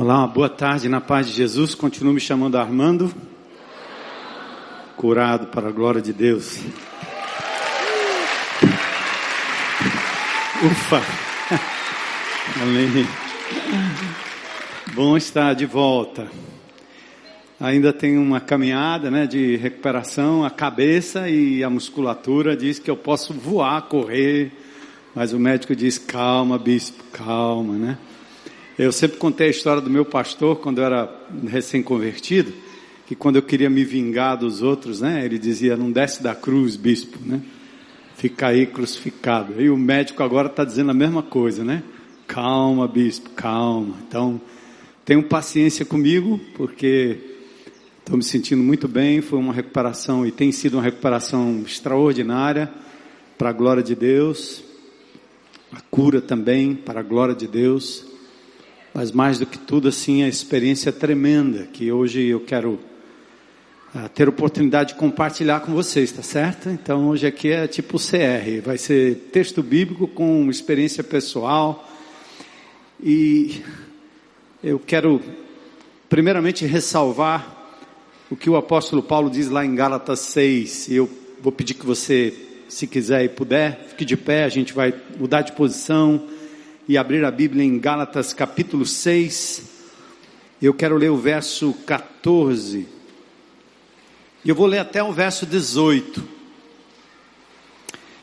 Olá, boa tarde na paz de Jesus. Continuo me chamando Armando. Curado para a glória de Deus. Ufa! Amém. Bom estar de volta. Ainda tem uma caminhada, né, de recuperação. A cabeça e a musculatura diz que eu posso voar, correr, mas o médico diz calma, bispo, calma, né? Eu sempre contei a história do meu pastor quando eu era recém-convertido, que quando eu queria me vingar dos outros, né, ele dizia: "Não desce da cruz, bispo", né? Fica aí crucificado. E o médico agora está dizendo a mesma coisa, né? Calma, bispo, calma. Então, tenham paciência comigo, porque estou me sentindo muito bem. Foi uma recuperação e tem sido uma recuperação extraordinária para a glória de Deus. A cura também para a glória de Deus mas mais do que tudo, assim, a experiência tremenda que hoje eu quero uh, ter oportunidade de compartilhar com vocês, tá certo? Então hoje aqui é tipo CR, vai ser texto bíblico com experiência pessoal e eu quero primeiramente ressalvar o que o apóstolo Paulo diz lá em Gálatas 6, e eu vou pedir que você, se quiser e puder, fique de pé, a gente vai mudar de posição e abrir a Bíblia em Gálatas capítulo 6. Eu quero ler o verso 14. E eu vou ler até o verso 18.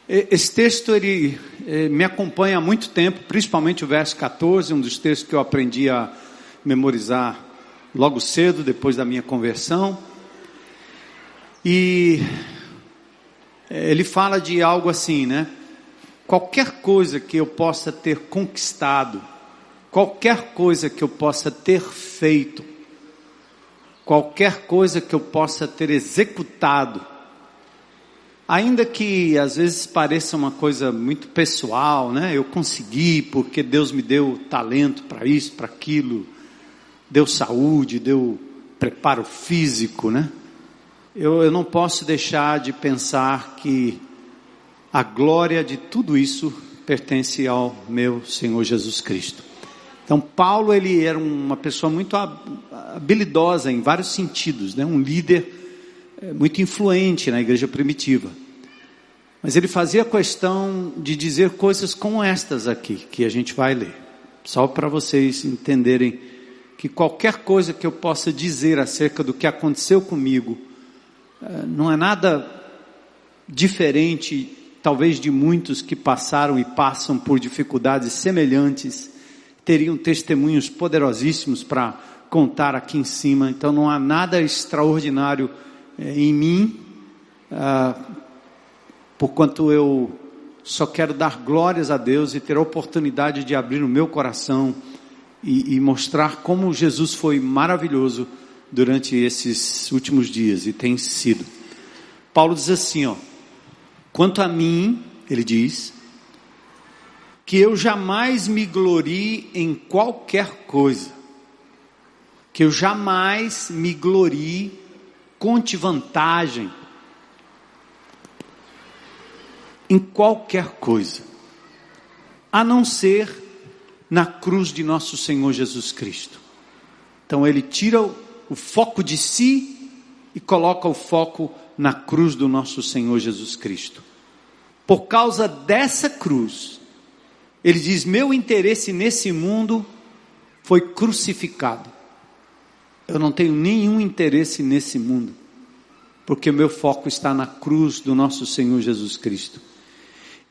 Esse texto ele eh, me acompanha há muito tempo, principalmente o verso 14, um dos textos que eu aprendi a memorizar logo cedo, depois da minha conversão. E eh, ele fala de algo assim, né? Qualquer coisa que eu possa ter conquistado, qualquer coisa que eu possa ter feito, qualquer coisa que eu possa ter executado, ainda que às vezes pareça uma coisa muito pessoal, né? Eu consegui porque Deus me deu talento para isso, para aquilo, deu saúde, deu preparo físico, né? Eu, eu não posso deixar de pensar que a glória de tudo isso pertence ao meu Senhor Jesus Cristo. Então Paulo ele era uma pessoa muito habilidosa em vários sentidos, né? Um líder eh, muito influente na igreja primitiva. Mas ele fazia questão de dizer coisas como estas aqui, que a gente vai ler. Só para vocês entenderem que qualquer coisa que eu possa dizer acerca do que aconteceu comigo, eh, não é nada diferente talvez de muitos que passaram e passam por dificuldades semelhantes, teriam testemunhos poderosíssimos para contar aqui em cima. Então não há nada extraordinário eh, em mim, ah, porquanto eu só quero dar glórias a Deus e ter a oportunidade de abrir o meu coração e, e mostrar como Jesus foi maravilhoso durante esses últimos dias e tem sido. Paulo diz assim, ó. Quanto a mim, ele diz, que eu jamais me glorie em qualquer coisa, que eu jamais me glorie, conte vantagem em qualquer coisa, a não ser na cruz de nosso Senhor Jesus Cristo. Então ele tira o foco de si e coloca o foco na cruz do nosso Senhor Jesus Cristo. Por causa dessa cruz, ele diz: Meu interesse nesse mundo foi crucificado. Eu não tenho nenhum interesse nesse mundo, porque meu foco está na cruz do nosso Senhor Jesus Cristo.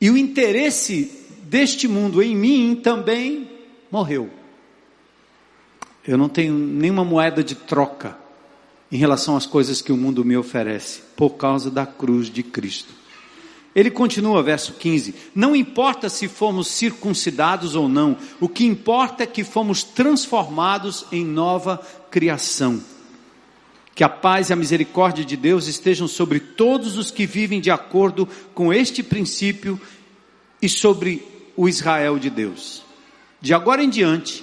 E o interesse deste mundo em mim também morreu. Eu não tenho nenhuma moeda de troca em relação às coisas que o mundo me oferece, por causa da cruz de Cristo. Ele continua, verso 15: Não importa se fomos circuncidados ou não, o que importa é que fomos transformados em nova criação. Que a paz e a misericórdia de Deus estejam sobre todos os que vivem de acordo com este princípio e sobre o Israel de Deus. De agora em diante,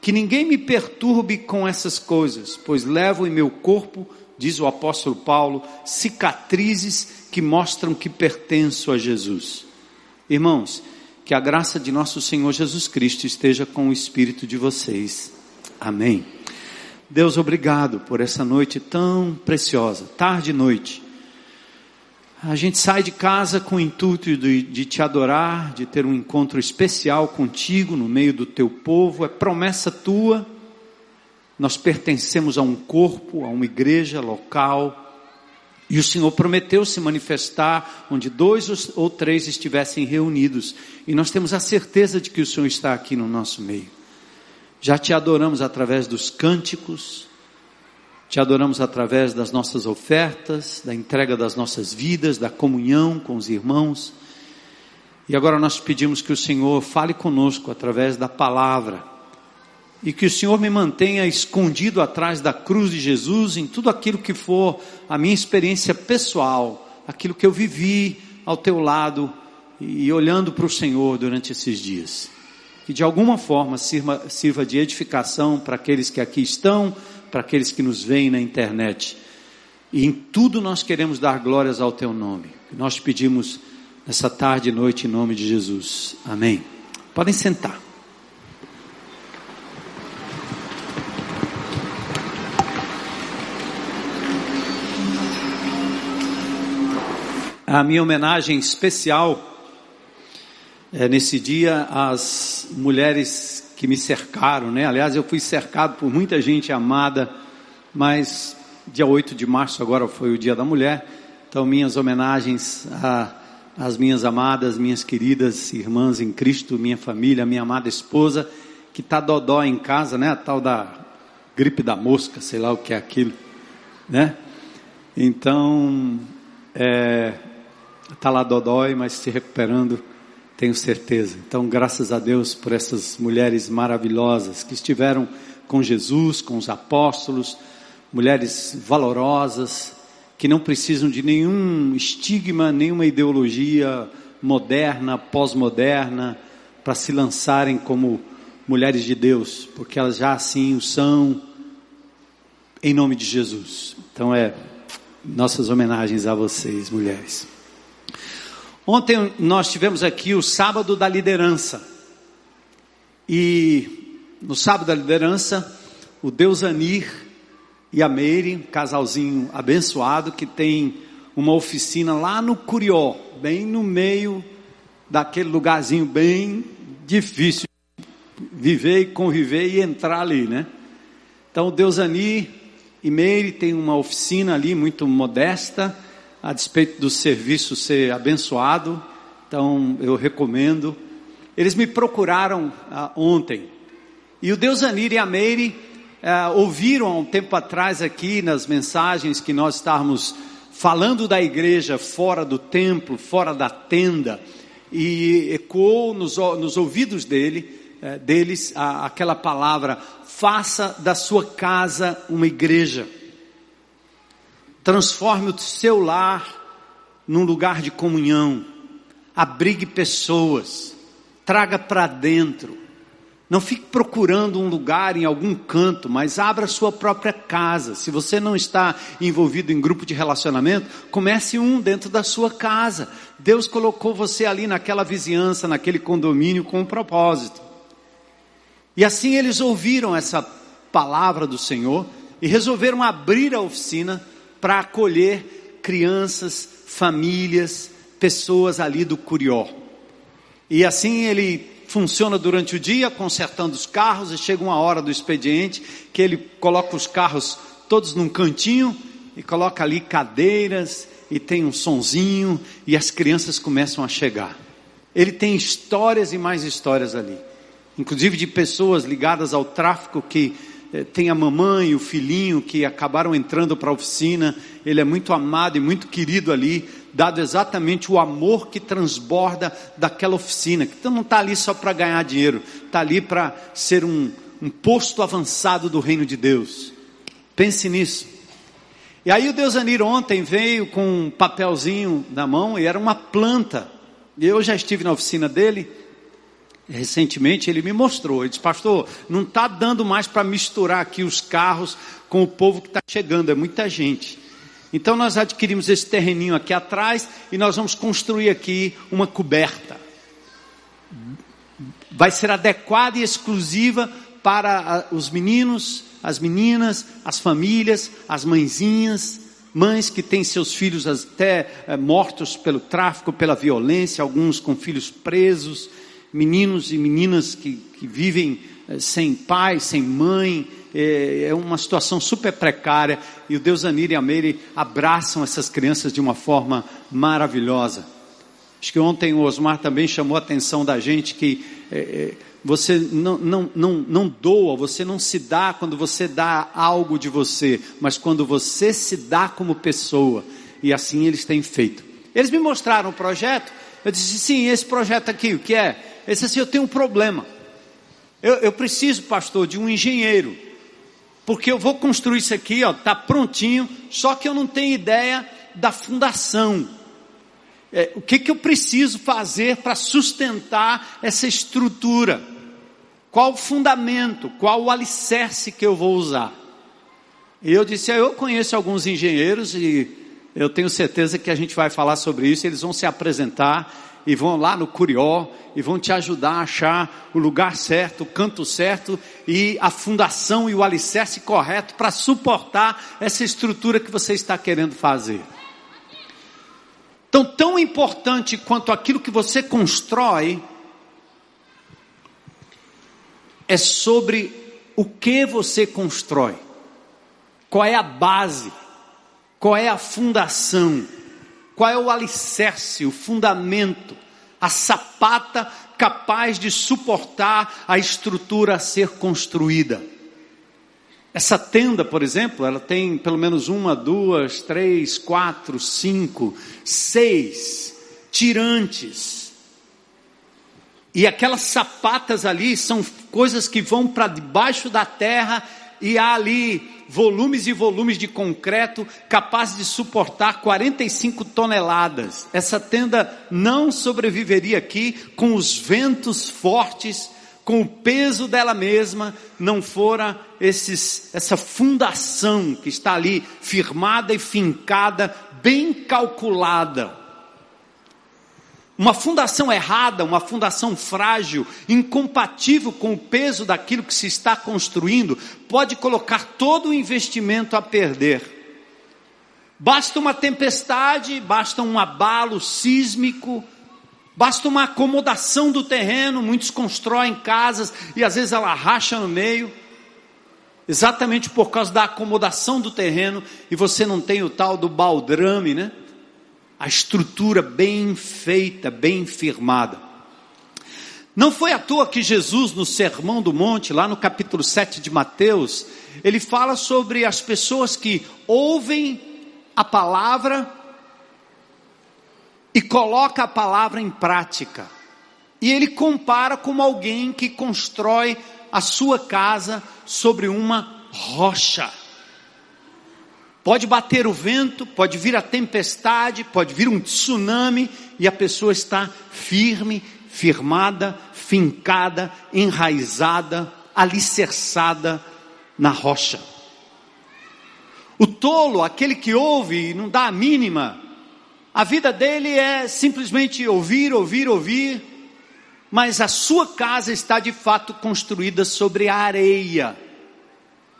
que ninguém me perturbe com essas coisas, pois levo em meu corpo, diz o apóstolo Paulo, cicatrizes que mostram que pertenço a Jesus. Irmãos, que a graça de nosso Senhor Jesus Cristo esteja com o espírito de vocês. Amém. Deus, obrigado por essa noite tão preciosa, tarde e noite. A gente sai de casa com o intuito de, de, te adorar, de ter um encontro especial contigo no meio do teu povo, é promessa tua. Nós pertencemos a um corpo, a uma igreja local, e o Senhor prometeu se manifestar onde dois ou três estivessem reunidos, e nós temos a certeza de que o Senhor está aqui no nosso meio. Já te adoramos através dos cânticos, te adoramos através das nossas ofertas, da entrega das nossas vidas, da comunhão com os irmãos. E agora nós pedimos que o Senhor fale conosco através da palavra e que o Senhor me mantenha escondido atrás da cruz de Jesus em tudo aquilo que for a minha experiência pessoal, aquilo que eu vivi ao teu lado e olhando para o Senhor durante esses dias que de alguma forma sirva, sirva de edificação para aqueles que aqui estão, para aqueles que nos veem na internet. E em tudo nós queremos dar glórias ao teu nome. Nós pedimos nessa tarde e noite em nome de Jesus. Amém. Podem sentar. A minha homenagem especial é, nesse dia as mulheres que me cercaram, né? Aliás, eu fui cercado por muita gente amada, mas dia 8 de março agora foi o dia da mulher, então minhas homenagens às minhas amadas, minhas queridas irmãs em Cristo, minha família, minha amada esposa, que tá dodó em casa, né? A tal da gripe da mosca, sei lá o que é aquilo, né? Então, é, tá lá dodói, mas se recuperando tenho certeza. Então, graças a Deus por essas mulheres maravilhosas que estiveram com Jesus, com os apóstolos, mulheres valorosas, que não precisam de nenhum estigma, nenhuma ideologia moderna, pós-moderna, para se lançarem como mulheres de Deus, porque elas já assim o são, em nome de Jesus. Então, é nossas homenagens a vocês, mulheres. Ontem nós tivemos aqui o sábado da liderança. E no sábado da liderança, o Deus Anir e a Meire, um casalzinho abençoado que tem uma oficina lá no Curió, bem no meio daquele lugarzinho bem difícil viver e conviver e entrar ali, né? Então, o Deus Anir e Meire tem uma oficina ali muito modesta a despeito do serviço ser abençoado, então eu recomendo. Eles me procuraram ah, ontem, e o Deus Anir e a Meire ah, ouviram há um tempo atrás aqui nas mensagens que nós estávamos falando da igreja fora do templo, fora da tenda, e ecoou nos, nos ouvidos dele, eh, deles aquela palavra: faça da sua casa uma igreja. Transforme o seu lar num lugar de comunhão. Abrigue pessoas. Traga para dentro. Não fique procurando um lugar em algum canto, mas abra sua própria casa. Se você não está envolvido em grupo de relacionamento, comece um dentro da sua casa. Deus colocou você ali naquela vizinhança, naquele condomínio com um propósito. E assim eles ouviram essa palavra do Senhor e resolveram abrir a oficina para acolher crianças, famílias, pessoas ali do Curió. E assim ele funciona durante o dia, consertando os carros, e chega uma hora do expediente que ele coloca os carros todos num cantinho e coloca ali cadeiras e tem um sonzinho e as crianças começam a chegar. Ele tem histórias e mais histórias ali, inclusive de pessoas ligadas ao tráfico que tem a mamãe o filhinho que acabaram entrando para a oficina. Ele é muito amado e muito querido ali, dado exatamente o amor que transborda daquela oficina. Então não está ali só para ganhar dinheiro, está ali para ser um, um posto avançado do reino de Deus. Pense nisso. E aí o Deus Anir ontem veio com um papelzinho na mão e era uma planta. E eu já estive na oficina dele Recentemente ele me mostrou, ele disse, pastor, não está dando mais para misturar aqui os carros com o povo que está chegando, é muita gente. Então nós adquirimos esse terreninho aqui atrás e nós vamos construir aqui uma coberta. Vai ser adequada e exclusiva para os meninos, as meninas, as famílias, as mãezinhas, mães que têm seus filhos até é, mortos pelo tráfico, pela violência, alguns com filhos presos, meninos e meninas que, que vivem é, sem pai, sem mãe, é, é uma situação super precária e o Deus Anir e a Meire abraçam essas crianças de uma forma maravilhosa. Acho que ontem o Osmar também chamou a atenção da gente que é, é, você não, não, não, não doa, você não se dá quando você dá algo de você, mas quando você se dá como pessoa. E assim eles têm feito. Eles me mostraram o projeto. Eu disse: sim, esse projeto aqui, o que é? Ele disse assim: eu tenho um problema. Eu, eu preciso, pastor, de um engenheiro. Porque eu vou construir isso aqui, ó, tá prontinho, só que eu não tenho ideia da fundação é, o que, que eu preciso fazer para sustentar essa estrutura? Qual o fundamento, qual o alicerce que eu vou usar? E eu disse, ah, eu conheço alguns engenheiros e eu tenho certeza que a gente vai falar sobre isso, eles vão se apresentar e vão lá no Curió e vão te ajudar a achar o lugar certo, o canto certo e a fundação e o alicerce correto para suportar essa estrutura que você está querendo fazer. Então, tão importante quanto aquilo que você constrói é sobre o que você constrói. Qual é a base? Qual é a fundação? Qual é o alicerce, o fundamento, a sapata capaz de suportar a estrutura a ser construída? Essa tenda, por exemplo, ela tem pelo menos uma, duas, três, quatro, cinco, seis tirantes. E aquelas sapatas ali são coisas que vão para debaixo da terra e há ali volumes e volumes de concreto capazes de suportar 45 toneladas. Essa tenda não sobreviveria aqui com os ventos fortes com o peso dela mesma, não fora esses, essa fundação que está ali firmada e fincada, bem calculada. Uma fundação errada, uma fundação frágil, incompatível com o peso daquilo que se está construindo, pode colocar todo o investimento a perder. Basta uma tempestade, basta um abalo sísmico, Basta uma acomodação do terreno, muitos constroem casas e às vezes ela racha no meio, exatamente por causa da acomodação do terreno, e você não tem o tal do baldrame, né? A estrutura bem feita, bem firmada. Não foi à toa que Jesus, no Sermão do Monte, lá no capítulo 7 de Mateus, ele fala sobre as pessoas que ouvem a palavra e coloca a palavra em prática. E ele compara como alguém que constrói a sua casa sobre uma rocha. Pode bater o vento, pode vir a tempestade, pode vir um tsunami e a pessoa está firme, firmada, fincada, enraizada, alicerçada na rocha. O tolo, aquele que ouve e não dá a mínima, a vida dele é simplesmente ouvir, ouvir, ouvir, mas a sua casa está de fato construída sobre a areia.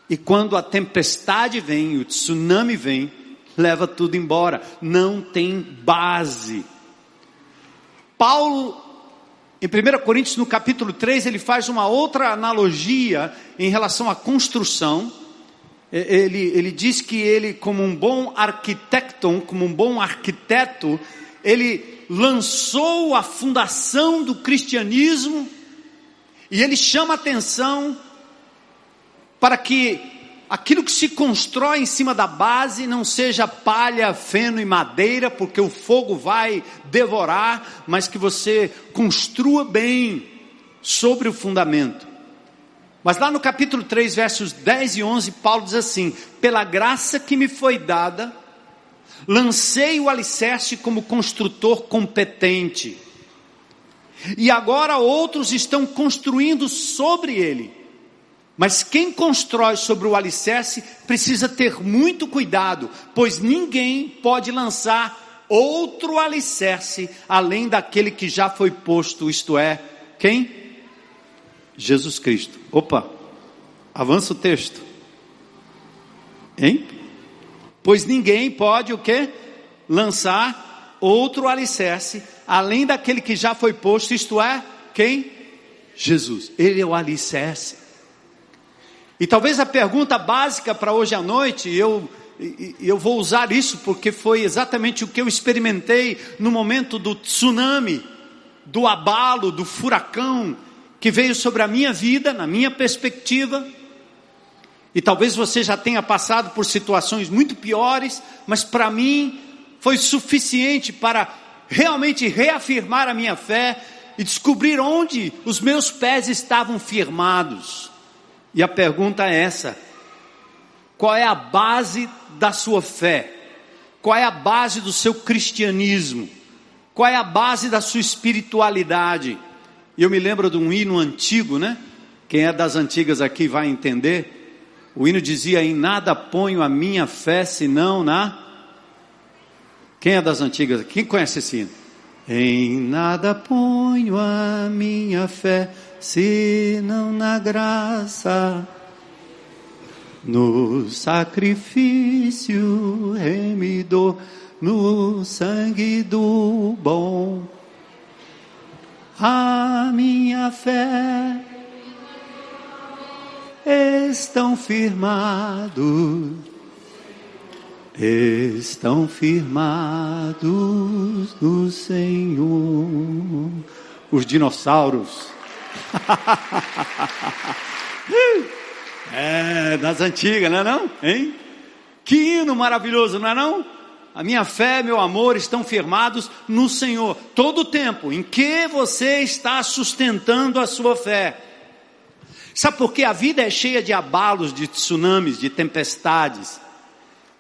E quando a tempestade vem, o tsunami vem, leva tudo embora. Não tem base. Paulo, em 1 Coríntios, no capítulo 3, ele faz uma outra analogia em relação à construção ele, ele diz que ele, como um bom arquitecton, como um bom arquiteto, ele lançou a fundação do cristianismo e ele chama atenção para que aquilo que se constrói em cima da base não seja palha, feno e madeira, porque o fogo vai devorar, mas que você construa bem sobre o fundamento. Mas lá no capítulo 3, versos 10 e 11, Paulo diz assim: Pela graça que me foi dada, lancei o alicerce como construtor competente. E agora outros estão construindo sobre ele. Mas quem constrói sobre o alicerce precisa ter muito cuidado, pois ninguém pode lançar outro alicerce além daquele que já foi posto, isto é, quem? Jesus Cristo. Opa, Avança o texto. Hein? Pois ninguém pode o quê? Lançar outro alicerce além daquele que já foi posto, isto é, quem? Jesus. Ele é o alicerce. E talvez a pergunta básica para hoje à noite, eu eu vou usar isso porque foi exatamente o que eu experimentei no momento do tsunami, do abalo, do furacão que veio sobre a minha vida, na minha perspectiva. E talvez você já tenha passado por situações muito piores, mas para mim foi suficiente para realmente reafirmar a minha fé e descobrir onde os meus pés estavam firmados. E a pergunta é essa: qual é a base da sua fé? Qual é a base do seu cristianismo? Qual é a base da sua espiritualidade? E eu me lembro de um hino antigo, né? Quem é das antigas aqui vai entender. O hino dizia: Em nada ponho a minha fé senão na. Quem é das antigas? Quem conhece esse hino? Em nada ponho a minha fé senão na graça, no sacrifício remidor, no sangue do bom. A minha fé estão firmados, estão firmados no Senhor. Os dinossauros. é, das antigas, não é não? Hein? Que hino maravilhoso, não é não? A minha fé, meu amor estão firmados no Senhor. Todo o tempo em que você está sustentando a sua fé. Sabe por que a vida é cheia de abalos, de tsunamis, de tempestades?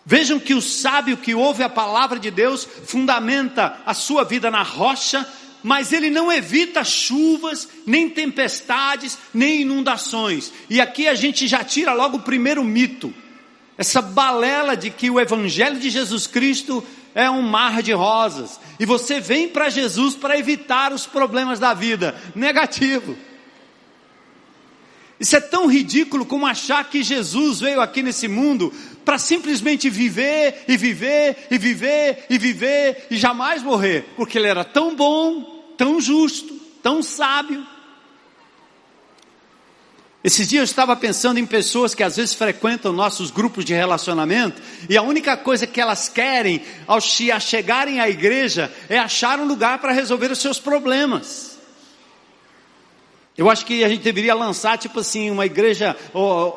Vejam que o sábio que ouve a palavra de Deus fundamenta a sua vida na rocha, mas ele não evita chuvas, nem tempestades, nem inundações. E aqui a gente já tira logo o primeiro mito. Essa balela de que o evangelho de Jesus Cristo é um mar de rosas. E você vem para Jesus para evitar os problemas da vida. Negativo. Isso é tão ridículo como achar que Jesus veio aqui nesse mundo para simplesmente viver e viver e viver e viver e jamais morrer, porque ele era tão bom, tão justo, tão sábio. Esses dias eu estava pensando em pessoas que às vezes frequentam nossos grupos de relacionamento e a única coisa que elas querem ao chegarem à igreja é achar um lugar para resolver os seus problemas. Eu acho que a gente deveria lançar, tipo assim, uma igreja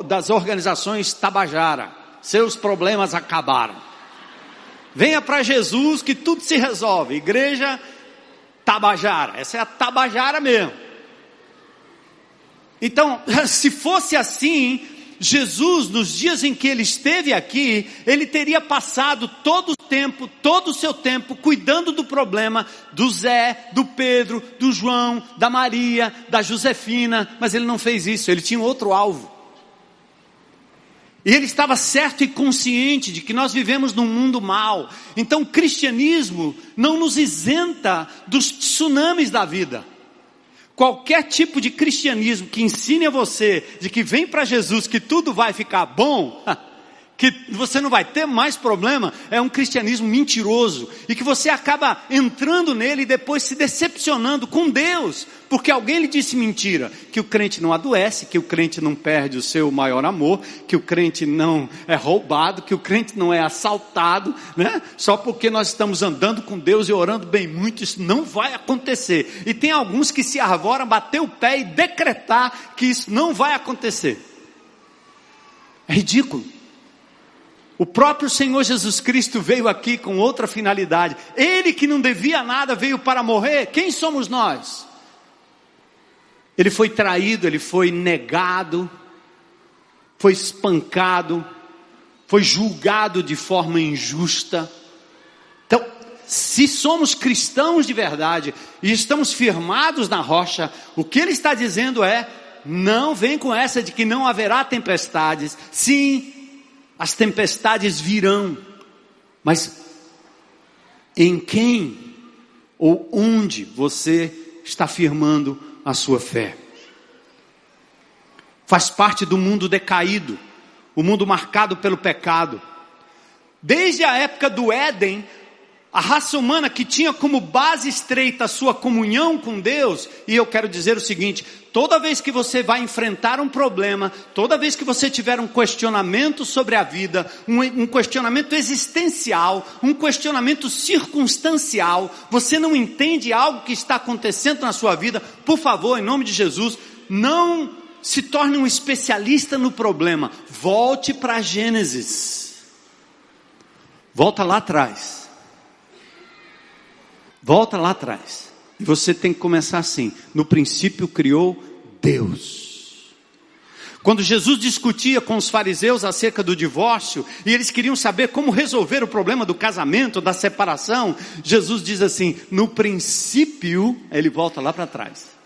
das organizações Tabajara. Seus problemas acabaram. Venha para Jesus que tudo se resolve. Igreja Tabajara. Essa é a Tabajara mesmo. Então, se fosse assim, Jesus, nos dias em que ele esteve aqui, ele teria passado todo o tempo, todo o seu tempo, cuidando do problema do Zé, do Pedro, do João, da Maria, da Josefina, mas ele não fez isso, ele tinha outro alvo. E ele estava certo e consciente de que nós vivemos num mundo mau. Então o cristianismo não nos isenta dos tsunamis da vida. Qualquer tipo de cristianismo que ensine a você de que vem para Jesus que tudo vai ficar bom, que você não vai ter mais problema, é um cristianismo mentiroso e que você acaba entrando nele e depois se decepcionando com Deus, porque alguém lhe disse mentira, que o crente não adoece, que o crente não perde o seu maior amor, que o crente não é roubado, que o crente não é assaltado, né? Só porque nós estamos andando com Deus e orando bem muito, isso não vai acontecer. E tem alguns que se arvoram, bater o pé e decretar que isso não vai acontecer. É ridículo. O próprio Senhor Jesus Cristo veio aqui com outra finalidade. Ele que não devia nada veio para morrer. Quem somos nós? Ele foi traído, ele foi negado, foi espancado, foi julgado de forma injusta. Então, se somos cristãos de verdade e estamos firmados na rocha, o que ele está dizendo é: não vem com essa de que não haverá tempestades. Sim, as tempestades virão, mas em quem ou onde você está firmando a sua fé? Faz parte do mundo decaído, o mundo marcado pelo pecado. Desde a época do Éden, a raça humana que tinha como base estreita a sua comunhão com Deus, e eu quero dizer o seguinte: toda vez que você vai enfrentar um problema, toda vez que você tiver um questionamento sobre a vida, um, um questionamento existencial, um questionamento circunstancial, você não entende algo que está acontecendo na sua vida, por favor, em nome de Jesus, não se torne um especialista no problema, volte para Gênesis. Volta lá atrás. Volta lá atrás. E você tem que começar assim: no princípio criou Deus. Quando Jesus discutia com os fariseus acerca do divórcio, e eles queriam saber como resolver o problema do casamento, da separação, Jesus diz assim: no princípio, ele volta lá para trás.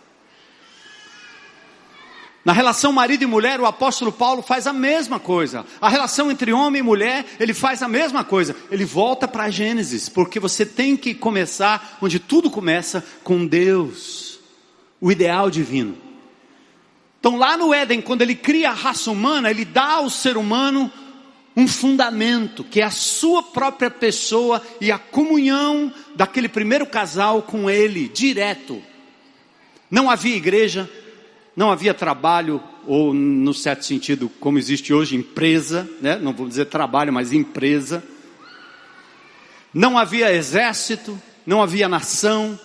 Na relação marido e mulher, o apóstolo Paulo faz a mesma coisa. A relação entre homem e mulher, ele faz a mesma coisa. Ele volta para Gênesis, porque você tem que começar onde tudo começa com Deus, o ideal divino. Então, lá no Éden, quando ele cria a raça humana, ele dá ao ser humano um fundamento, que é a sua própria pessoa e a comunhão daquele primeiro casal com ele, direto. Não havia igreja, não havia trabalho, ou no certo sentido, como existe hoje, empresa, né? não vou dizer trabalho, mas empresa. Não havia exército, não havia nação,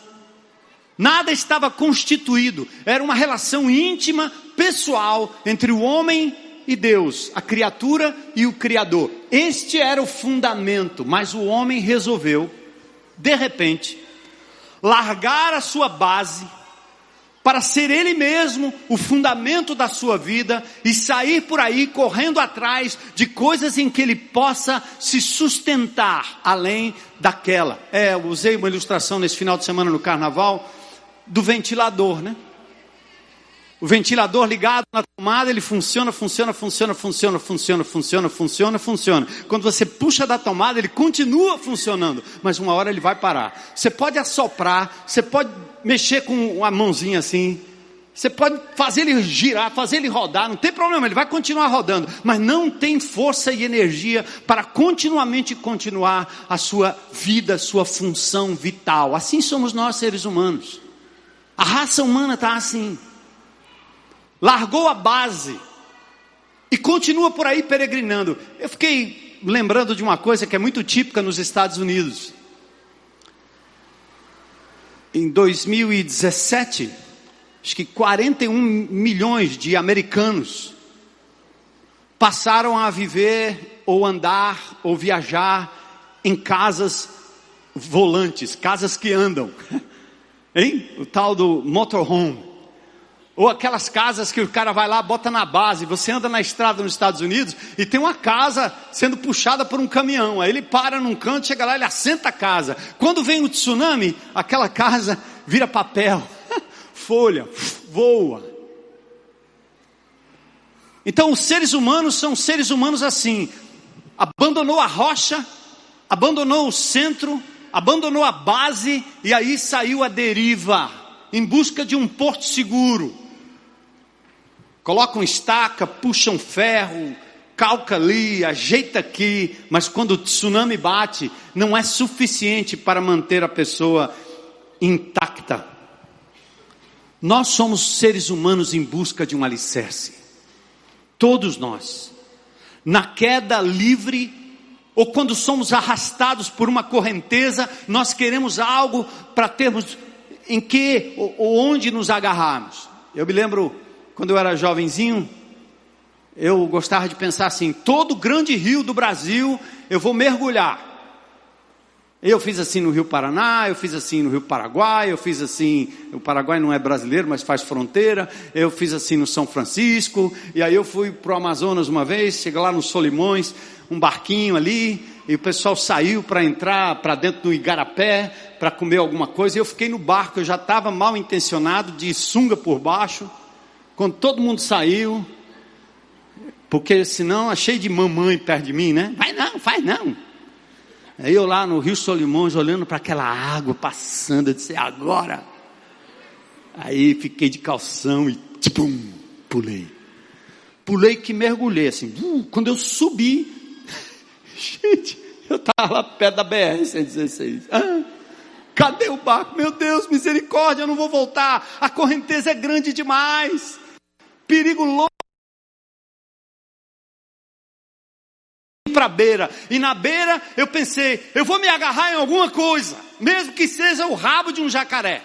nada estava constituído, era uma relação íntima, pessoal, entre o homem e Deus, a criatura e o Criador. Este era o fundamento, mas o homem resolveu, de repente, largar a sua base, para ser Ele mesmo o fundamento da sua vida e sair por aí correndo atrás de coisas em que Ele possa se sustentar além daquela. É, eu usei uma ilustração nesse final de semana no carnaval do ventilador, né? O ventilador ligado na tomada, ele funciona, funciona, funciona, funciona, funciona, funciona, funciona, funciona. Quando você puxa da tomada, ele continua funcionando, mas uma hora ele vai parar. Você pode assoprar, você pode mexer com a mãozinha assim, você pode fazer ele girar, fazer ele rodar, não tem problema, ele vai continuar rodando, mas não tem força e energia para continuamente continuar a sua vida, sua função vital. Assim somos nós seres humanos. A raça humana está assim largou a base e continua por aí peregrinando. Eu fiquei lembrando de uma coisa que é muito típica nos Estados Unidos. Em 2017, acho que 41 milhões de americanos passaram a viver ou andar ou viajar em casas volantes, casas que andam. Hein? O tal do motorhome. Ou aquelas casas que o cara vai lá, bota na base. Você anda na estrada nos Estados Unidos e tem uma casa sendo puxada por um caminhão. Aí ele para num canto, chega lá, ele assenta a casa. Quando vem o tsunami, aquela casa vira papel, folha, voa. Então os seres humanos são seres humanos assim. Abandonou a rocha, abandonou o centro, abandonou a base e aí saiu a deriva em busca de um porto seguro colocam estaca, puxam ferro, calca ali, ajeita aqui, mas quando o tsunami bate, não é suficiente para manter a pessoa intacta. Nós somos seres humanos em busca de um alicerce. Todos nós. Na queda livre, ou quando somos arrastados por uma correnteza, nós queremos algo para termos em que ou onde nos agarrarmos. Eu me lembro quando eu era jovenzinho, eu gostava de pensar assim: todo grande rio do Brasil eu vou mergulhar. Eu fiz assim no Rio Paraná, eu fiz assim no Rio Paraguai, eu fiz assim, o Paraguai não é brasileiro, mas faz fronteira, eu fiz assim no São Francisco, e aí eu fui para o Amazonas uma vez, cheguei lá no Solimões, um barquinho ali, e o pessoal saiu para entrar para dentro do Igarapé, para comer alguma coisa, e eu fiquei no barco, eu já estava mal intencionado, de sunga por baixo, quando todo mundo saiu, porque senão achei de mamãe perto de mim, né? Vai não, faz não. Aí eu lá no Rio Solimões, olhando para aquela água passando, eu disse, é agora. Aí fiquei de calção e tchum, pulei. pulei que mergulhei assim. Uh, quando eu subi, gente, eu estava lá perto da BR-116. Ah, cadê o barco? Meu Deus, misericórdia, eu não vou voltar. A correnteza é grande demais. Perigo louco. para a beira. E na beira eu pensei, eu vou me agarrar em alguma coisa, mesmo que seja o rabo de um jacaré.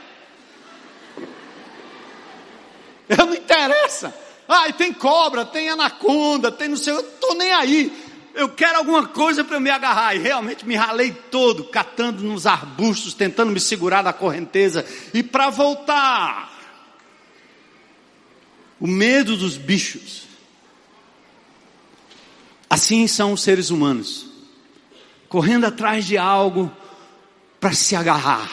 Eu não interessa. Ah, tem cobra, tem anaconda, tem não sei, eu estou nem aí. Eu quero alguma coisa para me agarrar. E realmente me ralei todo, catando nos arbustos, tentando me segurar da correnteza. E para voltar, o medo dos bichos. Assim são os seres humanos, correndo atrás de algo para se agarrar,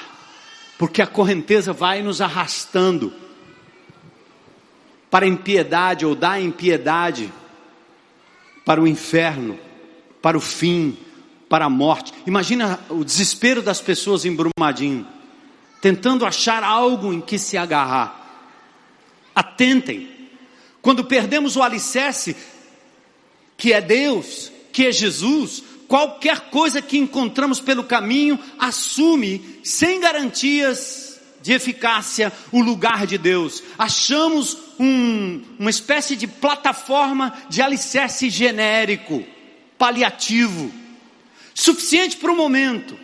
porque a correnteza vai nos arrastando para a impiedade ou da impiedade, para o inferno, para o fim, para a morte. Imagina o desespero das pessoas em Brumadinho, tentando achar algo em que se agarrar. Atentem, quando perdemos o alicerce, que é Deus, que é Jesus, qualquer coisa que encontramos pelo caminho assume, sem garantias, de eficácia o lugar de Deus. Achamos um, uma espécie de plataforma de alicerce genérico, paliativo, suficiente para o momento,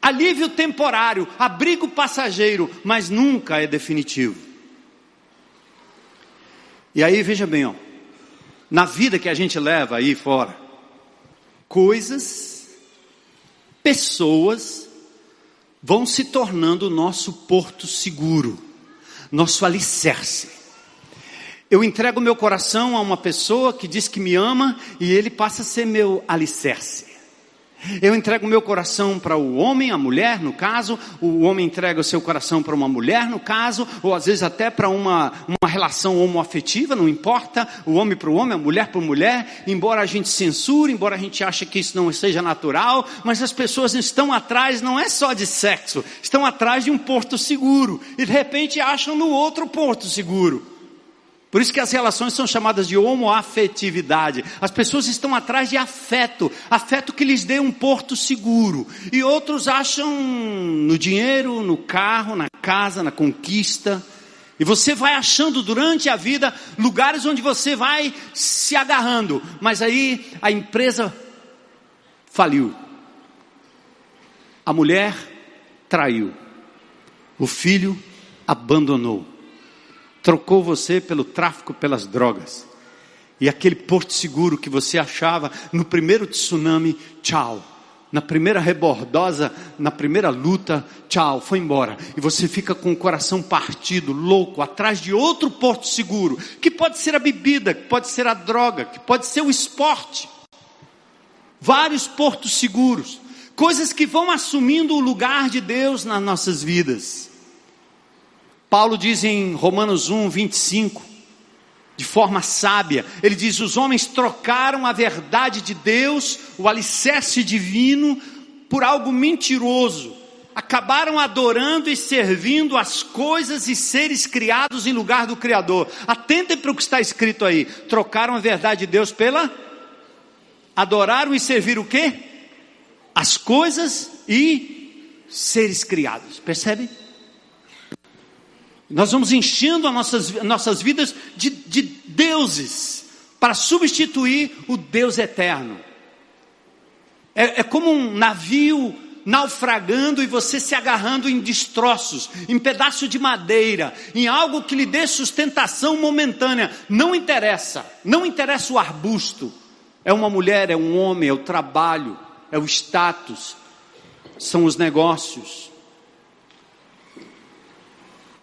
alívio temporário, abrigo passageiro, mas nunca é definitivo. E aí veja bem, ó, na vida que a gente leva aí fora, coisas, pessoas, vão se tornando o nosso porto seguro, nosso alicerce. Eu entrego meu coração a uma pessoa que diz que me ama e ele passa a ser meu alicerce. Eu entrego meu coração para o homem, a mulher, no caso, o homem entrega o seu coração para uma mulher, no caso, ou às vezes até para uma, uma relação homoafetiva, não importa, o homem para o homem, a mulher para a mulher, embora a gente censure, embora a gente ache que isso não seja natural, mas as pessoas estão atrás não é só de sexo, estão atrás de um porto seguro, e de repente acham no outro porto seguro. Por isso que as relações são chamadas de homoafetividade. As pessoas estão atrás de afeto, afeto que lhes dê um porto seguro. E outros acham no dinheiro, no carro, na casa, na conquista. E você vai achando durante a vida lugares onde você vai se agarrando. Mas aí a empresa faliu. A mulher traiu. O filho abandonou trocou você pelo tráfico, pelas drogas. E aquele porto seguro que você achava no primeiro tsunami, tchau. Na primeira rebordosa, na primeira luta, tchau, foi embora. E você fica com o coração partido, louco, atrás de outro porto seguro, que pode ser a bebida, que pode ser a droga, que pode ser o esporte. Vários portos seguros, coisas que vão assumindo o lugar de Deus nas nossas vidas. Paulo diz em Romanos 1, 25, de forma sábia, ele diz: os homens trocaram a verdade de Deus, o alicerce divino, por algo mentiroso. Acabaram adorando e servindo as coisas e seres criados em lugar do Criador. Atentem para o que está escrito aí. Trocaram a verdade de Deus pela. Adoraram e serviram o quê? As coisas e seres criados. Percebe? Nós vamos enchendo as nossas, nossas vidas de, de deuses para substituir o Deus eterno. É, é como um navio naufragando e você se agarrando em destroços, em pedaço de madeira, em algo que lhe dê sustentação momentânea. Não interessa, não interessa o arbusto. É uma mulher, é um homem, é o trabalho, é o status, são os negócios.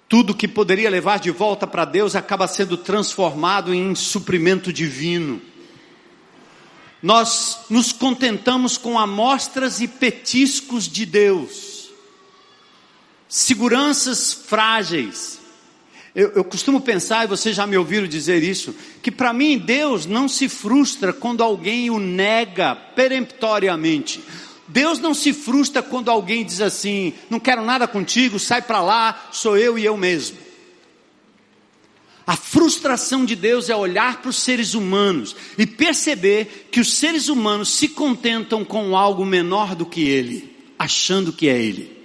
Tudo que poderia levar de volta para Deus acaba sendo transformado em suprimento divino. Nós nos contentamos com amostras e petiscos de Deus, seguranças frágeis. Eu, eu costumo pensar, e vocês já me ouviram dizer isso, que para mim Deus não se frustra quando alguém o nega peremptoriamente. Deus não se frustra quando alguém diz assim: não quero nada contigo, sai para lá, sou eu e eu mesmo. A frustração de Deus é olhar para os seres humanos e perceber que os seres humanos se contentam com algo menor do que Ele, achando que é Ele.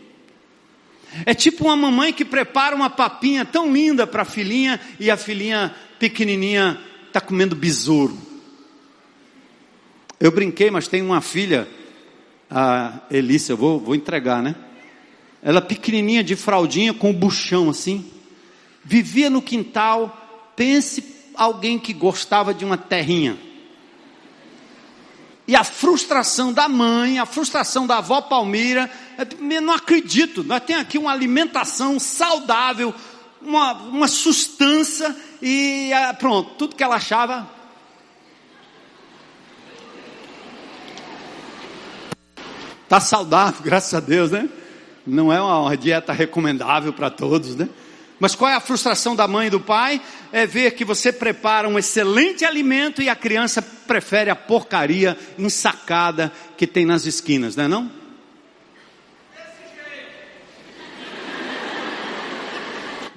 É tipo uma mamãe que prepara uma papinha tão linda para a filhinha e a filhinha pequenininha está comendo besouro. Eu brinquei, mas tem uma filha, a Elícia, vou, vou entregar, né? Ela pequenininha de fraldinha com o buchão assim vivia no quintal, pense alguém que gostava de uma terrinha. E a frustração da mãe, a frustração da avó Palmeira, eu não acredito, nós temos aqui uma alimentação saudável, uma, uma sustância, e ah, pronto, tudo que ela achava. Está saudável, graças a Deus, né? Não é uma dieta recomendável para todos, né? Mas qual é a frustração da mãe e do pai? É ver que você prepara um excelente alimento e a criança prefere a porcaria ensacada que tem nas esquinas, não é não?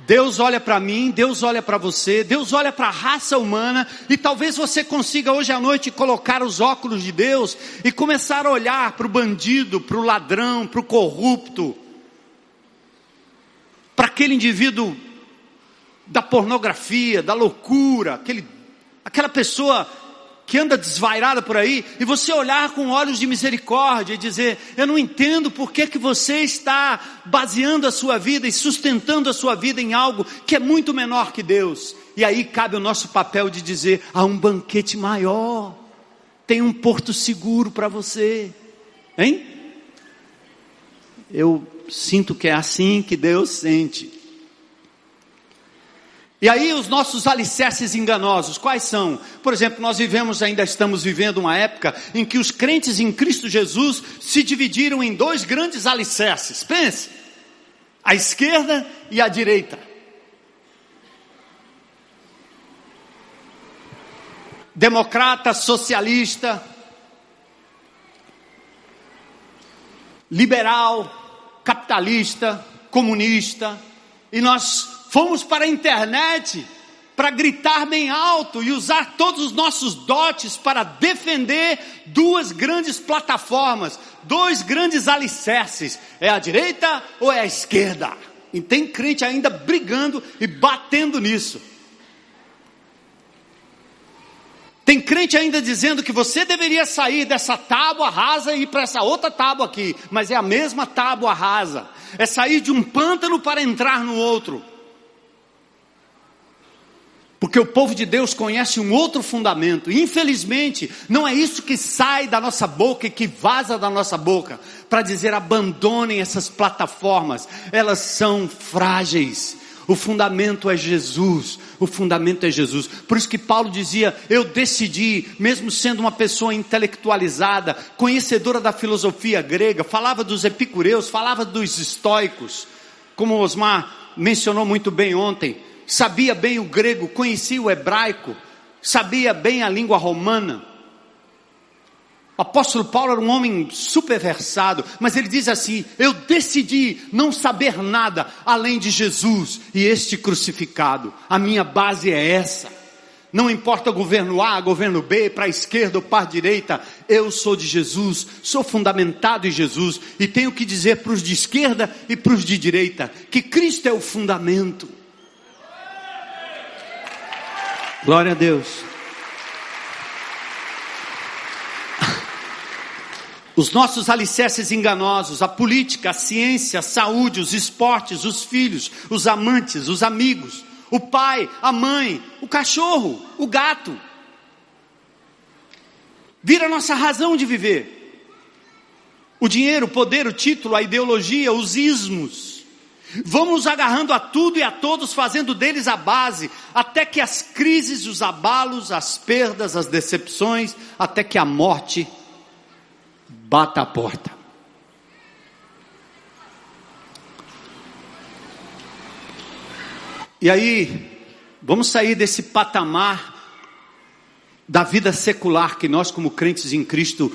Deus olha para mim, Deus olha para você, Deus olha para a raça humana e talvez você consiga hoje à noite colocar os óculos de Deus e começar a olhar para o bandido, para o ladrão, para o corrupto, para aquele indivíduo da pornografia, da loucura, aquele, aquela pessoa que anda desvairada por aí, e você olhar com olhos de misericórdia e dizer: Eu não entendo por que, que você está baseando a sua vida e sustentando a sua vida em algo que é muito menor que Deus. E aí cabe o nosso papel de dizer: há um banquete maior, tem um porto seguro para você, hein? Eu sinto que é assim que Deus sente. E aí os nossos alicerces enganosos, quais são? Por exemplo, nós vivemos, ainda estamos vivendo uma época em que os crentes em Cristo Jesus se dividiram em dois grandes alicerces. Pense, a esquerda e a direita. Democrata, socialista, liberal, capitalista, comunista, e nós fomos para a internet para gritar bem alto e usar todos os nossos dotes para defender duas grandes plataformas, dois grandes alicerces: é a direita ou é a esquerda? E tem crente ainda brigando e batendo nisso. Tem crente ainda dizendo que você deveria sair dessa tábua rasa e ir para essa outra tábua aqui, mas é a mesma tábua rasa. É sair de um pântano para entrar no outro. Porque o povo de Deus conhece um outro fundamento. Infelizmente, não é isso que sai da nossa boca e que vaza da nossa boca para dizer abandonem essas plataformas. Elas são frágeis o fundamento é Jesus. O fundamento é Jesus. Por isso que Paulo dizia: Eu decidi, mesmo sendo uma pessoa intelectualizada, conhecedora da filosofia grega, falava dos epicureus, falava dos estoicos, como Osmar mencionou muito bem ontem, sabia bem o grego, conhecia o hebraico, sabia bem a língua romana o apóstolo Paulo era um homem superversado, mas ele diz assim: Eu decidi não saber nada além de Jesus e este crucificado. A minha base é essa. Não importa governo A, governo B, para a esquerda ou para a direita, eu sou de Jesus, sou fundamentado em Jesus e tenho que dizer para os de esquerda e para os de direita que Cristo é o fundamento. Glória a Deus. Os nossos alicerces enganosos, a política, a ciência, a saúde, os esportes, os filhos, os amantes, os amigos, o pai, a mãe, o cachorro, o gato. Vira nossa razão de viver. O dinheiro, o poder, o título, a ideologia, os ismos. Vamos agarrando a tudo e a todos, fazendo deles a base, até que as crises, os abalos, as perdas, as decepções, até que a morte bata a porta. E aí, vamos sair desse patamar da vida secular que nós, como crentes em Cristo,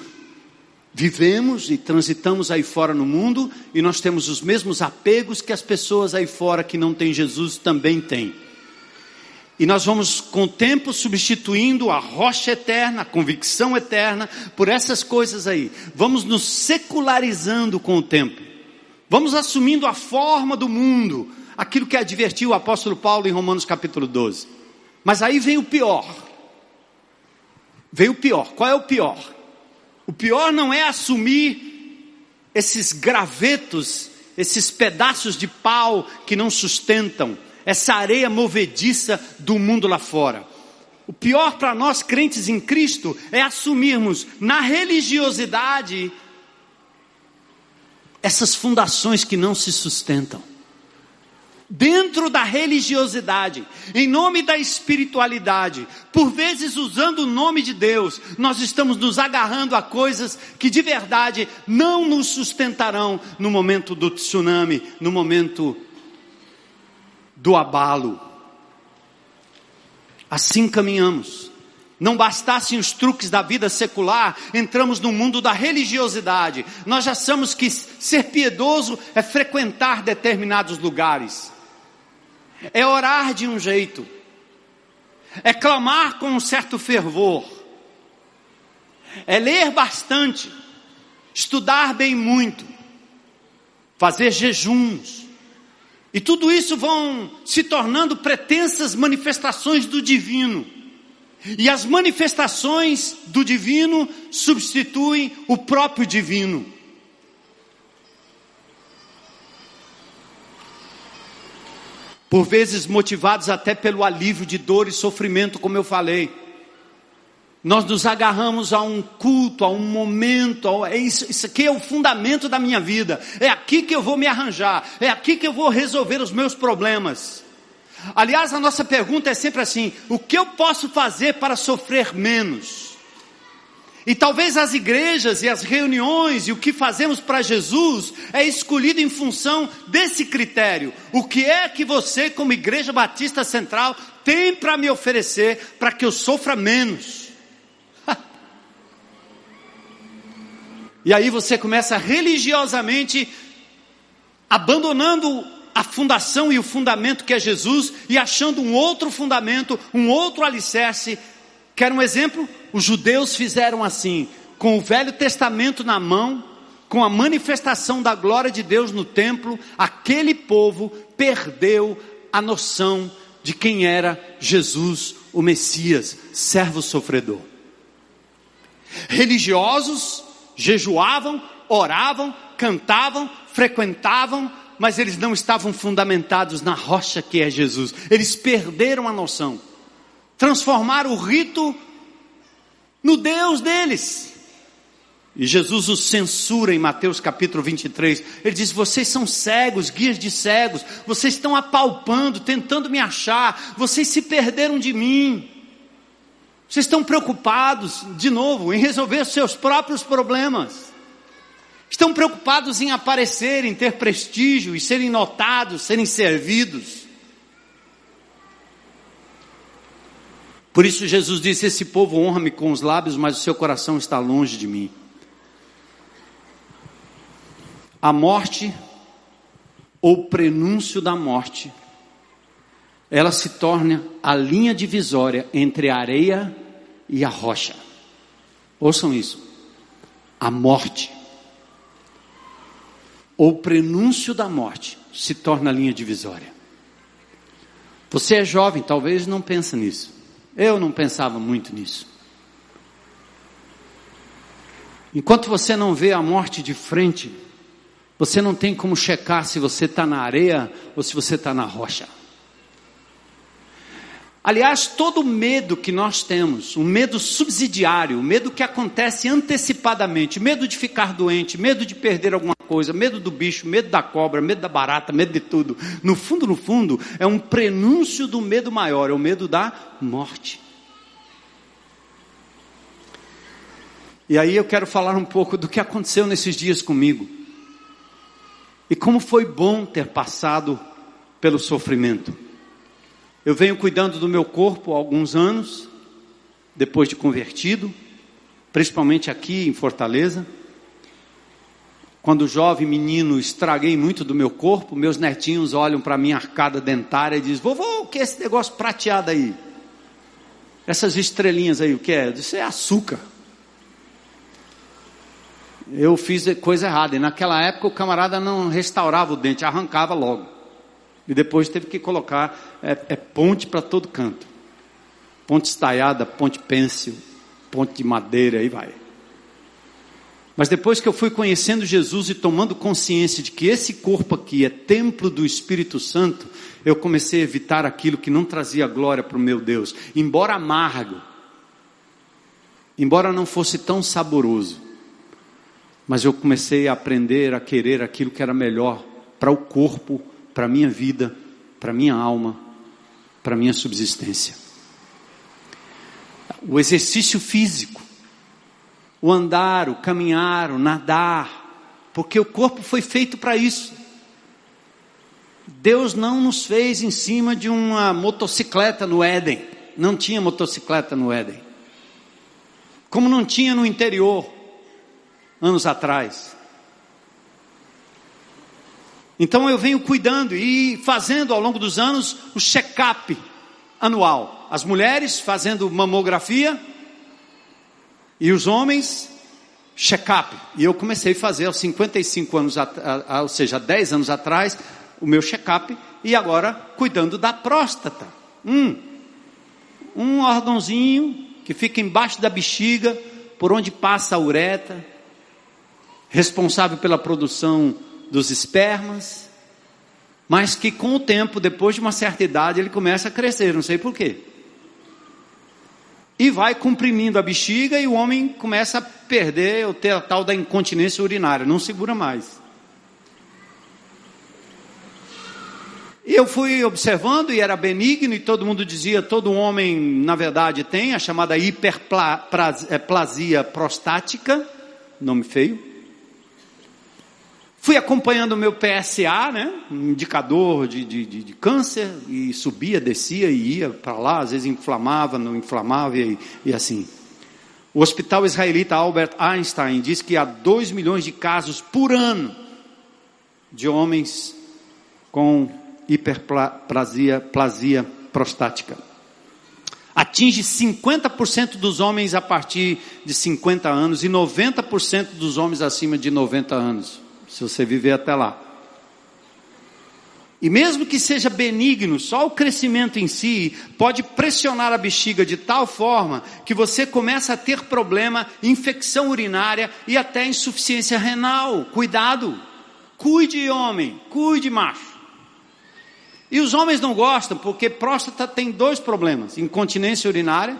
vivemos e transitamos aí fora no mundo, e nós temos os mesmos apegos que as pessoas aí fora que não têm Jesus também têm. E nós vamos, com o tempo, substituindo a rocha eterna, a convicção eterna, por essas coisas aí. Vamos nos secularizando com o tempo. Vamos assumindo a forma do mundo, aquilo que advertiu o apóstolo Paulo em Romanos capítulo 12. Mas aí vem o pior. Vem o pior. Qual é o pior? O pior não é assumir esses gravetos, esses pedaços de pau que não sustentam essa areia movediça do mundo lá fora. O pior para nós crentes em Cristo é assumirmos na religiosidade essas fundações que não se sustentam. Dentro da religiosidade, em nome da espiritualidade, por vezes usando o nome de Deus, nós estamos nos agarrando a coisas que de verdade não nos sustentarão no momento do tsunami, no momento do abalo. Assim caminhamos. Não bastassem os truques da vida secular, entramos no mundo da religiosidade. Nós já sabemos que ser piedoso é frequentar determinados lugares, é orar de um jeito, é clamar com um certo fervor, é ler bastante, estudar bem muito, fazer jejuns, e tudo isso vão se tornando pretensas manifestações do divino. E as manifestações do divino substituem o próprio divino. Por vezes motivados até pelo alívio de dor e sofrimento, como eu falei. Nós nos agarramos a um culto, a um momento, é isso, isso aqui é o fundamento da minha vida. É aqui que eu vou me arranjar, é aqui que eu vou resolver os meus problemas. Aliás, a nossa pergunta é sempre assim: o que eu posso fazer para sofrer menos? E talvez as igrejas e as reuniões e o que fazemos para Jesus é escolhido em função desse critério. O que é que você, como Igreja Batista Central, tem para me oferecer para que eu sofra menos? E aí você começa religiosamente abandonando a fundação e o fundamento que é Jesus e achando um outro fundamento, um outro alicerce. Quer um exemplo? Os judeus fizeram assim, com o Velho Testamento na mão, com a manifestação da glória de Deus no templo, aquele povo perdeu a noção de quem era Jesus, o Messias, servo sofredor. Religiosos jejuavam, oravam, cantavam, frequentavam, mas eles não estavam fundamentados na rocha que é Jesus. Eles perderam a noção. Transformaram o rito no Deus deles. E Jesus os censura em Mateus capítulo 23. Ele diz: Vocês são cegos, guias de cegos, vocês estão apalpando, tentando me achar, vocês se perderam de mim. Vocês estão preocupados, de novo, em resolver seus próprios problemas. Estão preocupados em aparecer, em ter prestígio, e serem notados, serem servidos. Por isso Jesus disse: Esse povo honra-me com os lábios, mas o seu coração está longe de mim. A morte, ou prenúncio da morte, ela se torna a linha divisória entre a areia e a rocha. Ouçam isso. A morte, ou prenúncio da morte, se torna a linha divisória. Você é jovem, talvez não pense nisso. Eu não pensava muito nisso. Enquanto você não vê a morte de frente, você não tem como checar se você está na areia ou se você está na rocha. Aliás, todo medo que nós temos, um medo subsidiário, o um medo que acontece antecipadamente, medo de ficar doente, medo de perder alguma coisa, medo do bicho, medo da cobra, medo da barata, medo de tudo, no fundo, no fundo, é um prenúncio do medo maior, é o medo da morte. E aí eu quero falar um pouco do que aconteceu nesses dias comigo. E como foi bom ter passado pelo sofrimento. Eu venho cuidando do meu corpo há alguns anos, depois de convertido, principalmente aqui em Fortaleza. Quando jovem menino, estraguei muito do meu corpo, meus netinhos olham para minha arcada dentária e dizem: Vovô, o que é esse negócio prateado aí? Essas estrelinhas aí, o que é? Isso é açúcar. Eu fiz coisa errada. E naquela época o camarada não restaurava o dente, arrancava logo. E depois teve que colocar é, é ponte para todo canto. Ponte estaiada, ponte pêncil, ponte de madeira, aí vai. Mas depois que eu fui conhecendo Jesus e tomando consciência de que esse corpo aqui é templo do Espírito Santo, eu comecei a evitar aquilo que não trazia glória para o meu Deus, embora amargo, embora não fosse tão saboroso, mas eu comecei a aprender a querer aquilo que era melhor para o corpo, para a minha vida, para a minha alma, para a minha subsistência. O exercício físico o andar, o caminhar, o nadar, porque o corpo foi feito para isso. Deus não nos fez em cima de uma motocicleta no Éden, não tinha motocicleta no Éden, como não tinha no interior, anos atrás. Então eu venho cuidando e fazendo ao longo dos anos o check-up anual. As mulheres fazendo mamografia, e os homens, check-up. E eu comecei a fazer aos 55 anos, ou seja, 10 anos atrás, o meu check-up. E agora, cuidando da próstata. Hum, um órgãozinho que fica embaixo da bexiga, por onde passa a uretra, responsável pela produção dos espermas, mas que com o tempo, depois de uma certa idade, ele começa a crescer, não sei porquê e vai comprimindo a bexiga e o homem começa a perder ou ter a tal da incontinência urinária, não segura mais. Eu fui observando e era benigno e todo mundo dizia, todo homem na verdade tem a chamada hiperplasia prostática, nome feio. Fui acompanhando o meu PSA, né? Um indicador de, de, de, de câncer, e subia, descia e ia para lá, às vezes inflamava, não inflamava e, e assim. O hospital israelita Albert Einstein diz que há 2 milhões de casos por ano de homens com hiperplasia plasia prostática. Atinge 50% dos homens a partir de 50 anos e 90% dos homens acima de 90 anos se você viver até lá. E mesmo que seja benigno, só o crescimento em si pode pressionar a bexiga de tal forma que você começa a ter problema, infecção urinária e até insuficiência renal. Cuidado! Cuide, homem, cuide, macho. E os homens não gostam porque próstata tem dois problemas: incontinência urinária,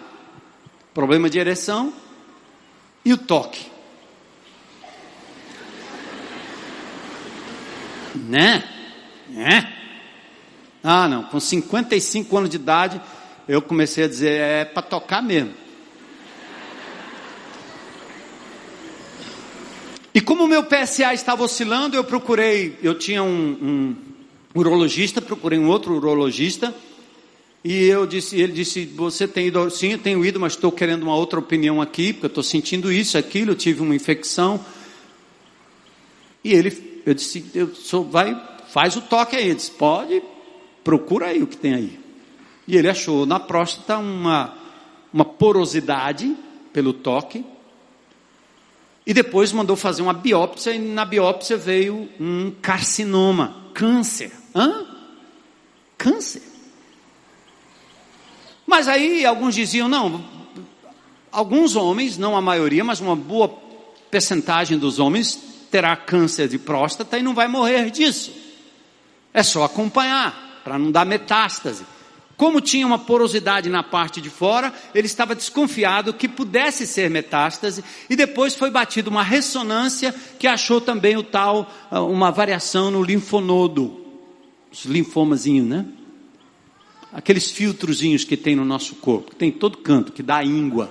problema de ereção e o toque. Né? Né? Ah, não, com 55 anos de idade, eu comecei a dizer, é para tocar mesmo. E como o meu PSA estava oscilando, eu procurei, eu tinha um, um urologista, procurei um outro urologista, e eu disse, ele disse, você tem ido? Sim, eu tenho ido, mas estou querendo uma outra opinião aqui, porque eu estou sentindo isso, aquilo, eu tive uma infecção. E ele eu disse, eu sou, vai, faz o toque aí. Ele disse, pode, procura aí o que tem aí. E ele achou na próstata uma, uma porosidade pelo toque. E depois mandou fazer uma biópsia, e na biópsia veio um carcinoma, câncer. Hã? Câncer. Mas aí alguns diziam, não, alguns homens, não a maioria, mas uma boa percentagem dos homens terá câncer de próstata e não vai morrer disso. É só acompanhar, para não dar metástase. Como tinha uma porosidade na parte de fora, ele estava desconfiado que pudesse ser metástase, e depois foi batido uma ressonância que achou também o tal, ah, uma variação no linfonodo, os linfomazinhos, né? Aqueles filtrozinhos que tem no nosso corpo, que tem todo canto, que dá íngua.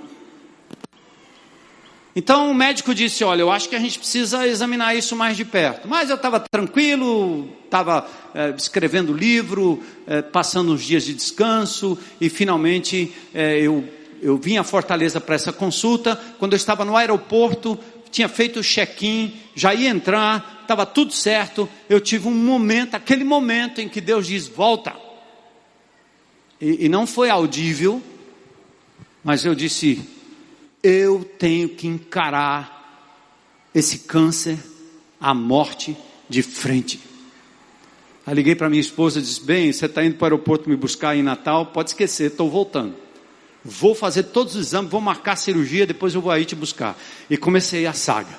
Então o médico disse: Olha, eu acho que a gente precisa examinar isso mais de perto. Mas eu estava tranquilo, estava é, escrevendo livro, é, passando uns dias de descanso, e finalmente é, eu, eu vim a Fortaleza para essa consulta. Quando eu estava no aeroporto, tinha feito o check-in, já ia entrar, estava tudo certo. Eu tive um momento, aquele momento em que Deus diz: volta. E, e não foi audível, mas eu disse: eu tenho que encarar esse câncer, a morte de frente. Aí liguei para minha esposa e disse: Bem, você está indo para o aeroporto me buscar em Natal? Pode esquecer, estou voltando. Vou fazer todos os exames, vou marcar a cirurgia, depois eu vou aí te buscar. E comecei a saga.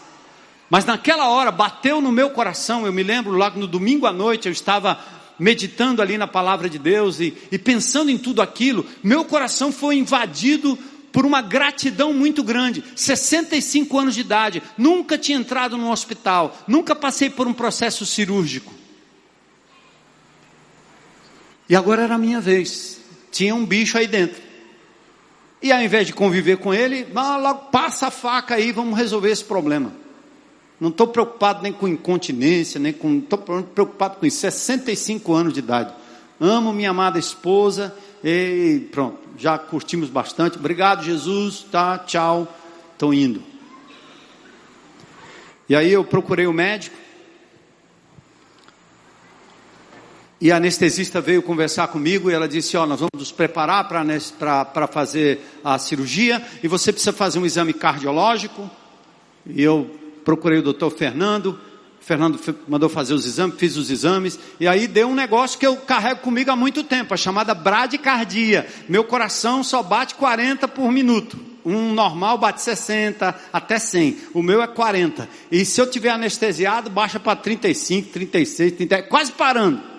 Mas naquela hora bateu no meu coração, eu me lembro lá no domingo à noite, eu estava meditando ali na palavra de Deus e, e pensando em tudo aquilo, meu coração foi invadido por uma gratidão muito grande. 65 anos de idade, nunca tinha entrado num hospital, nunca passei por um processo cirúrgico. E agora era a minha vez. Tinha um bicho aí dentro. E ao invés de conviver com ele, logo passa a faca aí, vamos resolver esse problema. Não estou preocupado nem com incontinência, nem com. Estou preocupado com isso. 65 anos de idade. Amo minha amada esposa e pronto, já curtimos bastante. Obrigado, Jesus. Tá, tchau. Estou indo. E aí eu procurei o médico. E a anestesista veio conversar comigo e ela disse: Ó, oh, nós vamos nos preparar para fazer a cirurgia e você precisa fazer um exame cardiológico. E eu procurei o doutor Fernando. Fernando mandou fazer os exames, fiz os exames, e aí deu um negócio que eu carrego comigo há muito tempo, a chamada bradicardia. Meu coração só bate 40 por minuto. Um normal bate 60 até 100. O meu é 40. E se eu tiver anestesiado, baixa para 35, 36, 30, quase parando.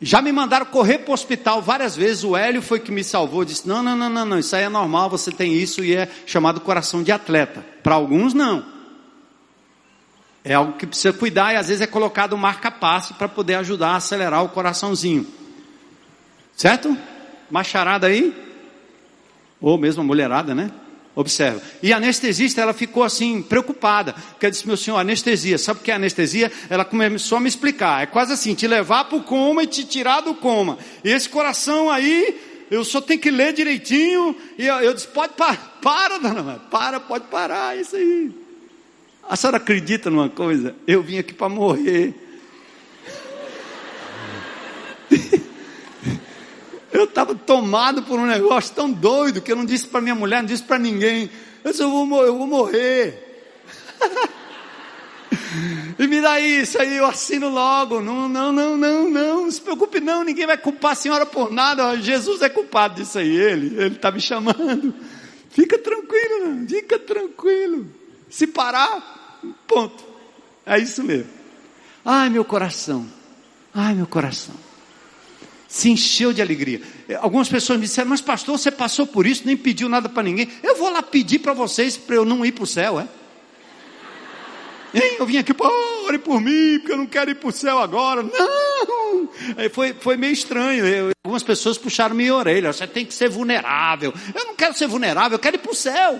Já me mandaram correr para o hospital várias vezes. O Hélio foi que me salvou. Disse: não, não, não, não, não, isso aí é normal. Você tem isso e é chamado coração de atleta. Para alguns, não. É algo que precisa cuidar e às vezes é colocado um marca-passo para poder ajudar a acelerar o coraçãozinho. Certo? Macharada aí? Ou mesmo a mulherada, né? Observa. E a anestesista, ela ficou assim, preocupada. Porque ela disse, meu senhor, anestesia. Sabe o que é anestesia? Ela começou a me explicar. É quase assim, te levar para o coma e te tirar do coma. E esse coração aí, eu só tenho que ler direitinho. E eu, eu disse, pode parar. Para, dona Para, pode parar, isso aí. A senhora acredita numa coisa? Eu vim aqui para morrer. Eu estava tomado por um negócio tão doido que eu não disse para minha mulher, não disse para ninguém. Eu disse, eu vou, eu vou morrer. e me dá isso, aí eu assino logo. Não, não, não, não, não, não se preocupe não, ninguém vai culpar a senhora por nada. Jesus é culpado disso aí, ele, ele está me chamando. Fica tranquilo, fica tranquilo. Se parar, ponto. É isso mesmo. Ai, meu coração. Ai, meu coração se encheu de alegria. Algumas pessoas me disseram, mas pastor, você passou por isso, nem pediu nada para ninguém. Eu vou lá pedir para vocês para eu não ir para o céu, é? Hein? Eu vim aqui, ore por mim, porque eu não quero ir para o céu agora. Não! Aí foi, foi meio estranho. Eu, algumas pessoas puxaram minha orelha. Você tem que ser vulnerável. Eu não quero ser vulnerável, eu quero ir para o céu.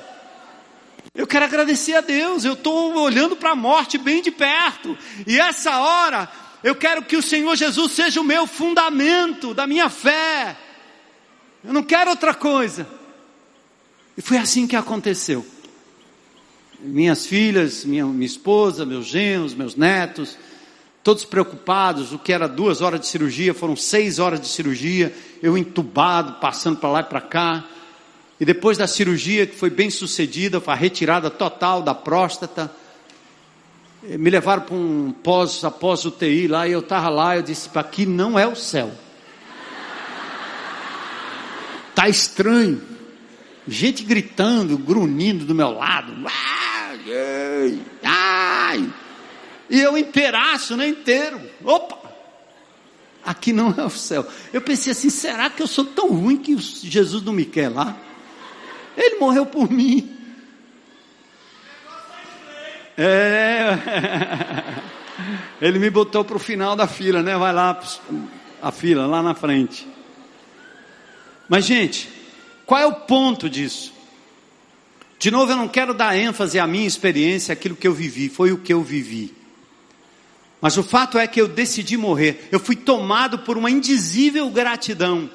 Eu quero agradecer a Deus. Eu estou olhando para a morte bem de perto. E essa hora eu quero que o Senhor Jesus seja o meu fundamento da minha fé. Eu não quero outra coisa. E foi assim que aconteceu. Minhas filhas, minha, minha esposa, meus genros, meus netos, todos preocupados. O que era duas horas de cirurgia, foram seis horas de cirurgia. Eu entubado, passando para lá e para cá. E depois da cirurgia, que foi bem sucedida, foi a retirada total da próstata me levaram para um pós, após UTI lá, e eu estava lá, eu disse, aqui não é o céu. Tá estranho. Gente gritando, grunhindo do meu lado. Ai, ai. E eu inteiraço, né, inteiro. Opa! Aqui não é o céu. Eu pensei assim, será que eu sou tão ruim que Jesus não me quer lá? Ele morreu por mim. É. Ele me botou para o final da fila, né? Vai lá, a fila, lá na frente. Mas, gente, qual é o ponto disso? De novo, eu não quero dar ênfase à minha experiência, aquilo que eu vivi, foi o que eu vivi. Mas o fato é que eu decidi morrer. Eu fui tomado por uma indizível gratidão.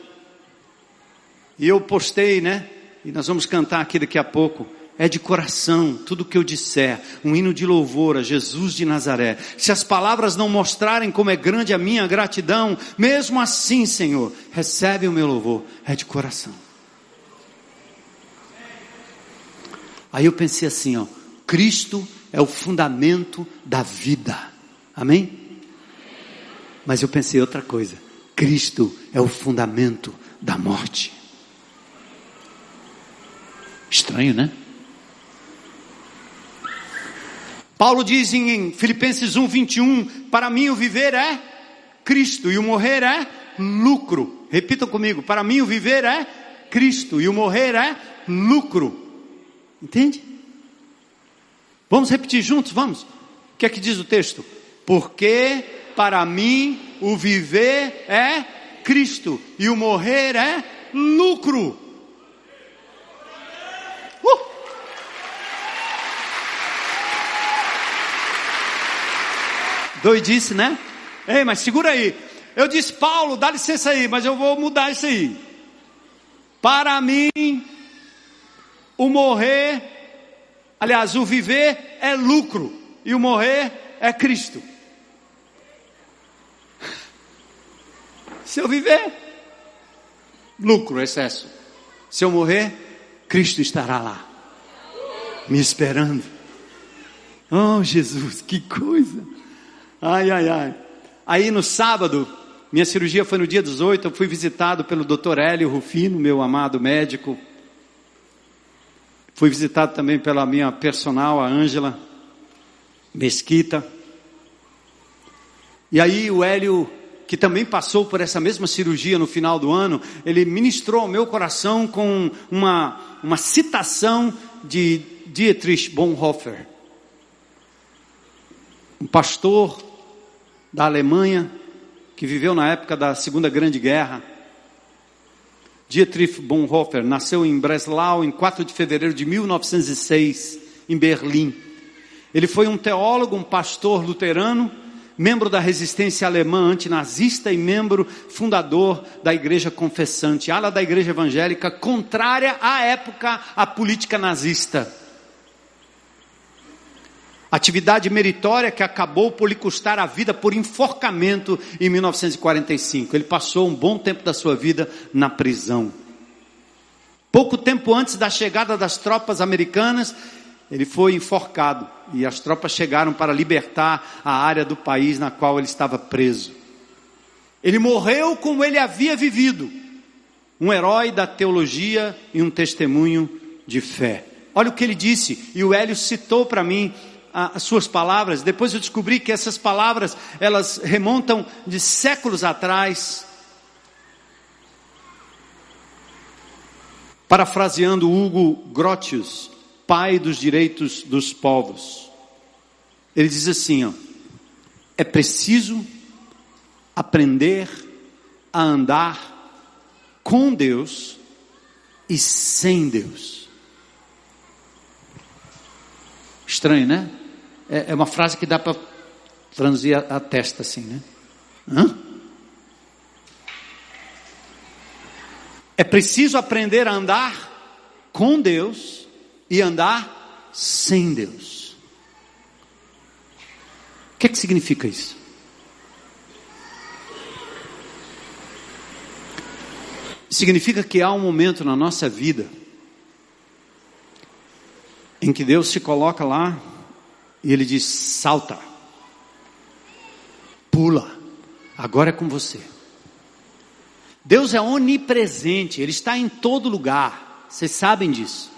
E eu postei, né? E nós vamos cantar aqui daqui a pouco é de coração, tudo que eu disser, um hino de louvor a Jesus de Nazaré. Se as palavras não mostrarem como é grande a minha gratidão, mesmo assim, Senhor, recebe o meu louvor, é de coração. Aí eu pensei assim, ó, Cristo é o fundamento da vida. Amém? Mas eu pensei outra coisa. Cristo é o fundamento da morte. Estranho, né? Paulo diz em Filipenses 1, 21, para mim o viver é Cristo e o morrer é lucro. Repitam comigo, para mim o viver é Cristo e o morrer é lucro. Entende? Vamos repetir juntos, vamos? O que é que diz o texto? Porque para mim o viver é Cristo e o morrer é lucro. Uh! Doidice, né? Ei, mas segura aí. Eu disse, Paulo, dá licença aí, mas eu vou mudar isso aí. Para mim, o morrer, aliás, o viver é lucro e o morrer é Cristo. Se eu viver, lucro, excesso. Se eu morrer, Cristo estará lá, me esperando. Oh, Jesus, que coisa! Ai, ai, ai. Aí no sábado, minha cirurgia foi no dia 18, eu fui visitado pelo Dr. Hélio Rufino, meu amado médico, Fui visitado também pela minha personal, a Ângela Mesquita. E aí o Hélio, que também passou por essa mesma cirurgia no final do ano, ele ministrou ao meu coração com uma, uma citação de Dietrich Bonhoeffer, um pastor da Alemanha que viveu na época da Segunda Grande Guerra Dietrich Bonhoeffer nasceu em Breslau em 4 de fevereiro de 1906, em Berlim. Ele foi um teólogo, um pastor luterano, membro da resistência alemã antinazista e membro fundador da igreja confessante, ala da igreja evangélica contrária à época à política nazista. Atividade meritória que acabou por lhe custar a vida por enforcamento em 1945. Ele passou um bom tempo da sua vida na prisão. Pouco tempo antes da chegada das tropas americanas, ele foi enforcado e as tropas chegaram para libertar a área do país na qual ele estava preso. Ele morreu como ele havia vivido, um herói da teologia e um testemunho de fé. Olha o que ele disse, e o Hélio citou para mim as suas palavras. Depois eu descobri que essas palavras, elas remontam de séculos atrás. Parafraseando Hugo Grotius, pai dos direitos dos povos. Ele diz assim, ó: É preciso aprender a andar com Deus e sem Deus. Estranho, né? É, é uma frase que dá para franzir a, a, testa assim, né? Hã? É preciso aprender a andar com Deus e andar sem Deus. O que, é que significa isso? Significa que há um momento na nossa vida em que Deus se coloca lá e ele diz: salta, pula, agora é com você. Deus é onipresente, Ele está em todo lugar, vocês sabem disso.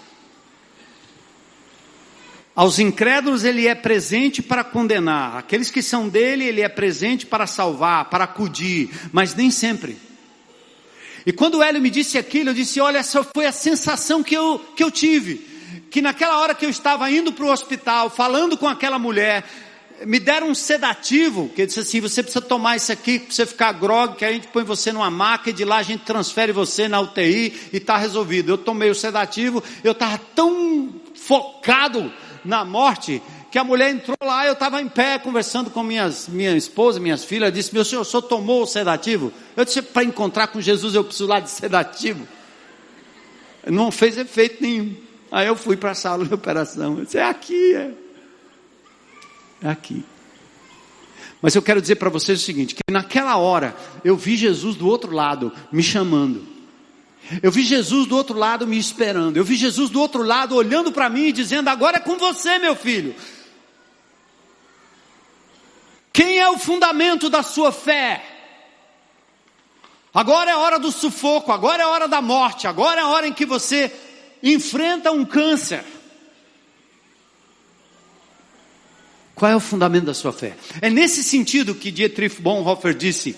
Aos incrédulos Ele é presente para condenar, aqueles que são dele, Ele é presente para salvar, para acudir, mas nem sempre. E quando o Hélio me disse aquilo, eu disse: Olha, essa foi a sensação que eu, que eu tive que naquela hora que eu estava indo para o hospital, falando com aquela mulher, me deram um sedativo, que disse assim, você precisa tomar isso aqui para você ficar grog, que a gente põe você numa maca e de lá a gente transfere você na UTI e está resolvido. Eu tomei o sedativo, eu estava tão focado na morte, que a mulher entrou lá, eu estava em pé conversando com minhas, minha esposa, minhas filhas, disse, meu senhor, o senhor tomou o sedativo? Eu disse, para encontrar com Jesus eu preciso lá de sedativo. Não fez efeito nenhum. Aí eu fui para a sala de operação. Eu disse, é aqui, é. É aqui. Mas eu quero dizer para vocês o seguinte: que naquela hora eu vi Jesus do outro lado me chamando. Eu vi Jesus do outro lado me esperando. Eu vi Jesus do outro lado olhando para mim e dizendo: Agora é com você, meu filho. Quem é o fundamento da sua fé? Agora é hora do sufoco, agora é hora da morte, agora é a hora em que você enfrenta um câncer. Qual é o fundamento da sua fé? É nesse sentido que Dietrich Bonhoeffer disse: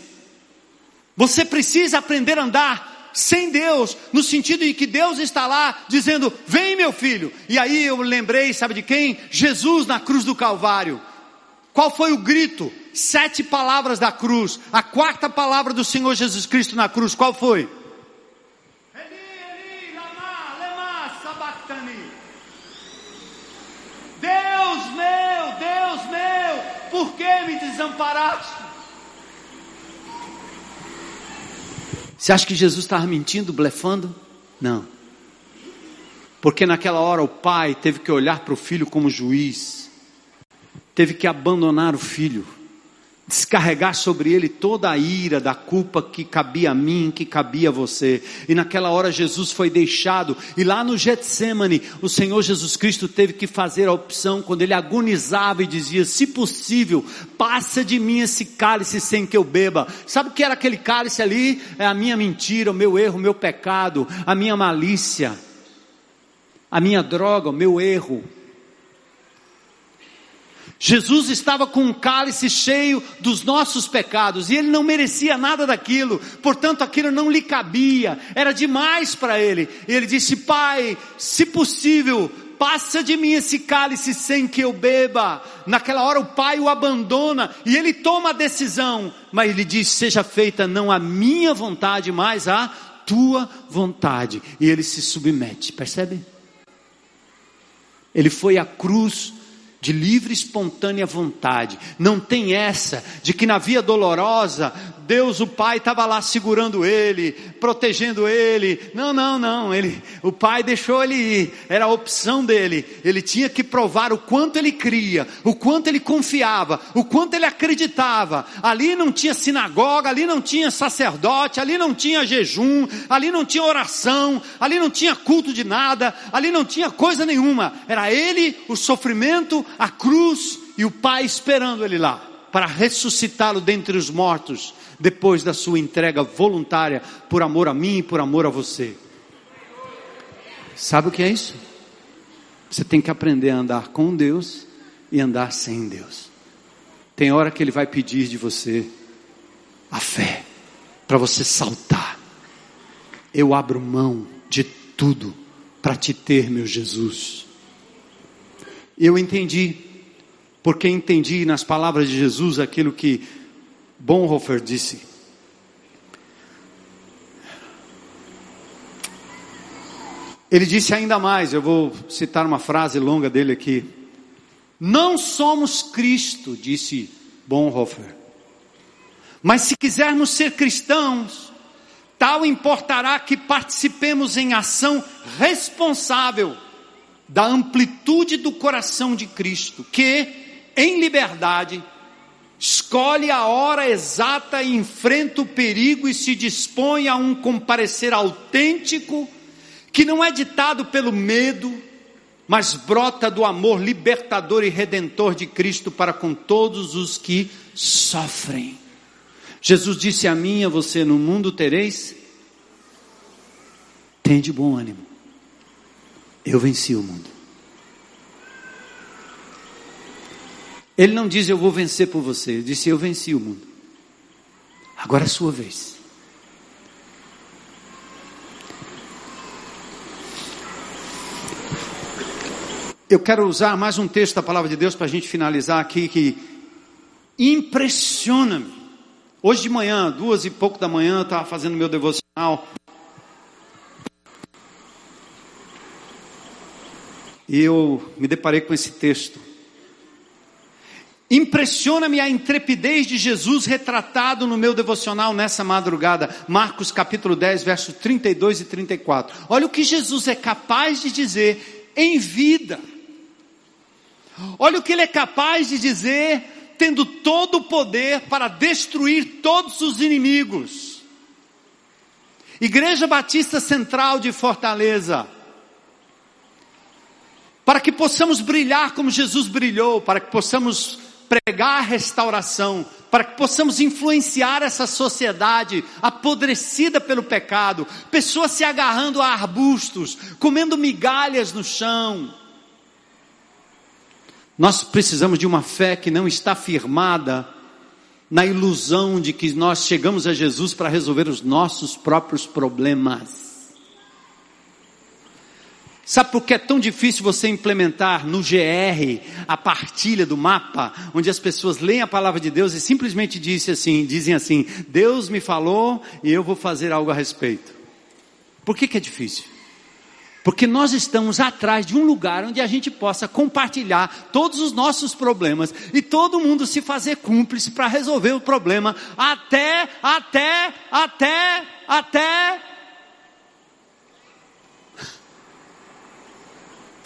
você precisa aprender a andar sem Deus, no sentido de que Deus está lá dizendo: Vem, meu filho. E aí eu lembrei, sabe de quem? Jesus na cruz do Calvário. Qual foi o grito? Sete palavras da cruz. A quarta palavra do Senhor Jesus Cristo na cruz, qual foi? Deus meu, Deus meu, por que me desamparaste? Você acha que Jesus estava mentindo, blefando? Não. Porque naquela hora o pai teve que olhar para o filho como juiz, teve que abandonar o filho descarregar sobre ele toda a ira da culpa que cabia a mim, que cabia a você. E naquela hora Jesus foi deixado, e lá no Getsemane, o Senhor Jesus Cristo teve que fazer a opção quando ele agonizava e dizia: "Se possível, passa de mim esse cálice sem que eu beba". Sabe o que era aquele cálice ali? É a minha mentira, o meu erro, o meu pecado, a minha malícia, a minha droga, o meu erro. Jesus estava com um cálice cheio dos nossos pecados e ele não merecia nada daquilo, portanto aquilo não lhe cabia, era demais para ele. E ele disse: Pai, se possível, passa de mim esse cálice sem que eu beba. Naquela hora o pai o abandona e ele toma a decisão, mas ele diz: Seja feita não a minha vontade, mas a tua vontade. E ele se submete, percebe? Ele foi à cruz de livre espontânea vontade. Não tem essa de que na via dolorosa Deus o Pai estava lá segurando ele, protegendo ele. Não, não, não. Ele, o Pai deixou ele ir. Era a opção dele. Ele tinha que provar o quanto ele cria, o quanto ele confiava, o quanto ele acreditava. Ali não tinha sinagoga, ali não tinha sacerdote, ali não tinha jejum, ali não tinha oração, ali não tinha culto de nada, ali não tinha coisa nenhuma. Era ele, o sofrimento, a cruz e o Pai esperando ele lá para ressuscitá-lo dentre os mortos depois da sua entrega voluntária por amor a mim e por amor a você. Sabe o que é isso? Você tem que aprender a andar com Deus e andar sem Deus. Tem hora que Ele vai pedir de você a fé, para você saltar. Eu abro mão de tudo para te ter, meu Jesus. Eu entendi, porque entendi nas palavras de Jesus aquilo que Bonhoeffer disse: Ele disse ainda mais, eu vou citar uma frase longa dele aqui. Não somos Cristo, disse Bonhoeffer. Mas se quisermos ser cristãos, tal importará que participemos em ação responsável da amplitude do coração de Cristo, que, em liberdade, escolhe a hora exata enfrenta o perigo e se dispõe a um comparecer autêntico, que não é ditado pelo medo, mas brota do amor libertador e redentor de Cristo para com todos os que sofrem. Jesus disse a mim e a você: No mundo tereis, tem de bom ânimo, eu venci o mundo. Ele não diz eu vou vencer por você, ele disse eu venci o mundo. Agora é sua vez. Eu quero usar mais um texto da palavra de Deus para a gente finalizar aqui que impressiona-me. Hoje de manhã, duas e pouco da manhã, eu estava fazendo meu devocional. E eu me deparei com esse texto. Impressiona-me a intrepidez de Jesus retratado no meu devocional nessa madrugada, Marcos capítulo 10, versos 32 e 34. Olha o que Jesus é capaz de dizer em vida. Olha o que ele é capaz de dizer, tendo todo o poder para destruir todos os inimigos. Igreja Batista Central de Fortaleza, para que possamos brilhar como Jesus brilhou, para que possamos pregar a restauração, para que possamos influenciar essa sociedade apodrecida pelo pecado, pessoas se agarrando a arbustos, comendo migalhas no chão. Nós precisamos de uma fé que não está firmada na ilusão de que nós chegamos a Jesus para resolver os nossos próprios problemas. Sabe por que é tão difícil você implementar no GR a partilha do mapa, onde as pessoas leem a palavra de Deus e simplesmente dizem assim, dizem assim, Deus me falou e eu vou fazer algo a respeito. Por que, que é difícil? Porque nós estamos atrás de um lugar onde a gente possa compartilhar todos os nossos problemas e todo mundo se fazer cúmplice para resolver o problema até, até, até, até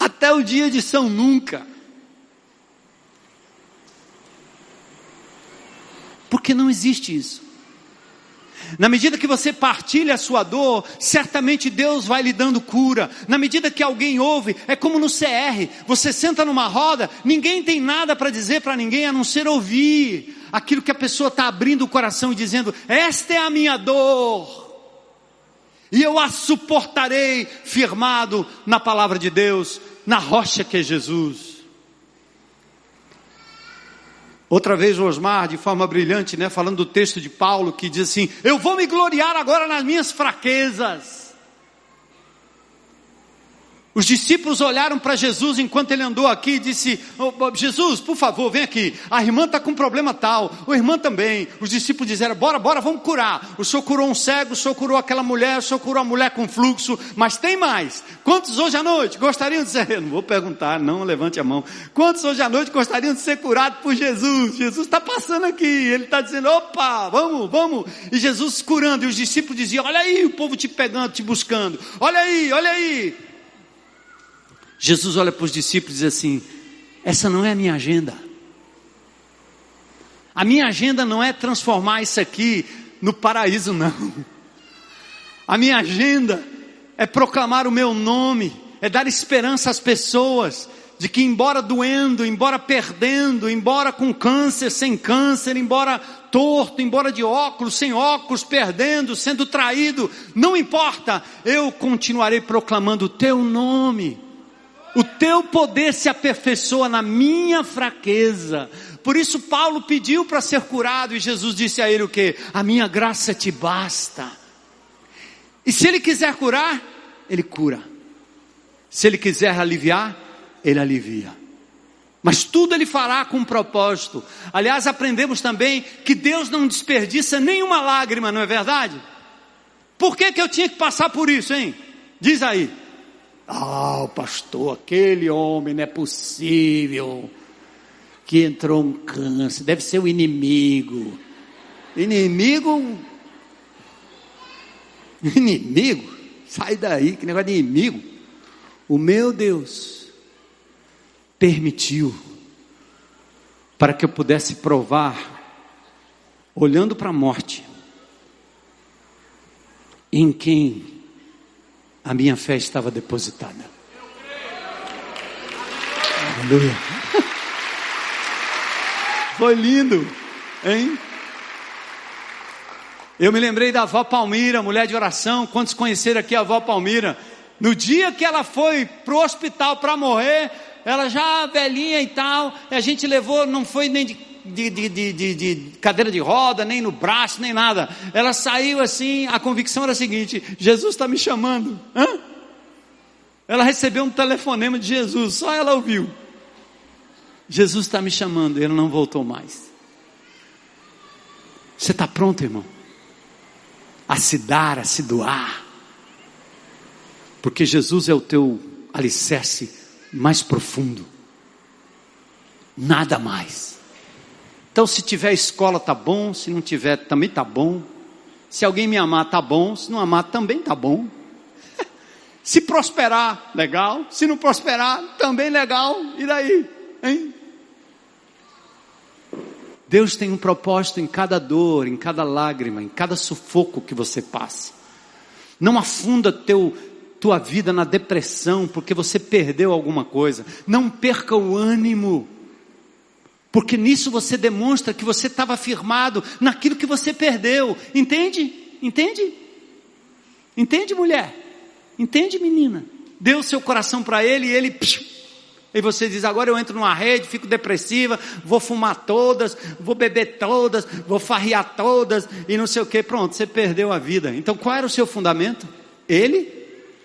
até o dia de São Nunca. Porque não existe isso. Na medida que você partilha a sua dor, certamente Deus vai lhe dando cura. Na medida que alguém ouve, é como no CR: você senta numa roda, ninguém tem nada para dizer para ninguém a não ser ouvir aquilo que a pessoa está abrindo o coração e dizendo: Esta é a minha dor e eu a suportarei firmado na palavra de Deus, na rocha que é Jesus. Outra vez o Osmar, de forma brilhante, né, falando do texto de Paulo, que diz assim: Eu vou me gloriar agora nas minhas fraquezas. Os discípulos olharam para Jesus enquanto ele andou aqui e disse: oh, Jesus, por favor, vem aqui. A irmã está com um problema tal, o irmão também. Os discípulos disseram: Bora, bora, vamos curar. O senhor curou um cego, o senhor curou aquela mulher, o senhor curou a mulher com fluxo, mas tem mais. Quantos hoje à noite gostariam de ser? Não vou perguntar, não levante a mão. Quantos hoje à noite gostariam de ser curados por Jesus? Jesus está passando aqui, ele está dizendo: Opa, vamos, vamos. E Jesus curando, e os discípulos diziam: Olha aí o povo te pegando, te buscando. Olha aí, olha aí. Jesus olha para os discípulos e diz assim: essa não é a minha agenda. A minha agenda não é transformar isso aqui no paraíso, não. A minha agenda é proclamar o meu nome, é dar esperança às pessoas de que, embora doendo, embora perdendo, embora com câncer, sem câncer, embora torto, embora de óculos, sem óculos, perdendo, sendo traído, não importa, eu continuarei proclamando o teu nome. O teu poder se aperfeiçoa na minha fraqueza. Por isso Paulo pediu para ser curado e Jesus disse a ele o que? A minha graça te basta. E se ele quiser curar, ele cura. Se ele quiser aliviar, ele alivia. Mas tudo ele fará com um propósito. Aliás, aprendemos também que Deus não desperdiça nenhuma lágrima, não é verdade? Por que, que eu tinha que passar por isso, hein? Diz aí. Ah, pastor, aquele homem não é possível que entrou um câncer, deve ser o inimigo. Inimigo? Inimigo? Sai daí, que negócio de inimigo. O meu Deus permitiu para que eu pudesse provar, olhando para a morte, em quem a minha fé estava depositada. Aleluia. Foi lindo, hein? Eu me lembrei da avó Palmira, mulher de oração. Quantos conheceram aqui a avó Palmira? No dia que ela foi pro hospital para morrer, ela já velhinha e tal, a gente levou, não foi nem de de, de, de, de, cadeira de roda, nem no braço, nem nada. Ela saiu assim, a convicção era a seguinte: Jesus está me chamando. Hã? Ela recebeu um telefonema de Jesus, só ela ouviu. Jesus está me chamando, ele não voltou mais. Você está pronto, irmão? A se dar, a se doar. Porque Jesus é o teu alicerce mais profundo. Nada mais. Então, se tiver escola, tá bom. Se não tiver, também tá bom. Se alguém me amar, tá bom. Se não amar, também tá bom. Se prosperar, legal. Se não prosperar, também legal. E daí? Hein? Deus tem um propósito em cada dor, em cada lágrima, em cada sufoco que você passa. Não afunda teu, tua vida na depressão porque você perdeu alguma coisa. Não perca o ânimo. Porque nisso você demonstra que você estava firmado naquilo que você perdeu. Entende? Entende? Entende, mulher? Entende, menina? Deu seu coração para ele e ele. E você diz: agora eu entro numa rede, fico depressiva, vou fumar todas, vou beber todas, vou farrear todas e não sei o que. Pronto, você perdeu a vida. Então qual era o seu fundamento? Ele,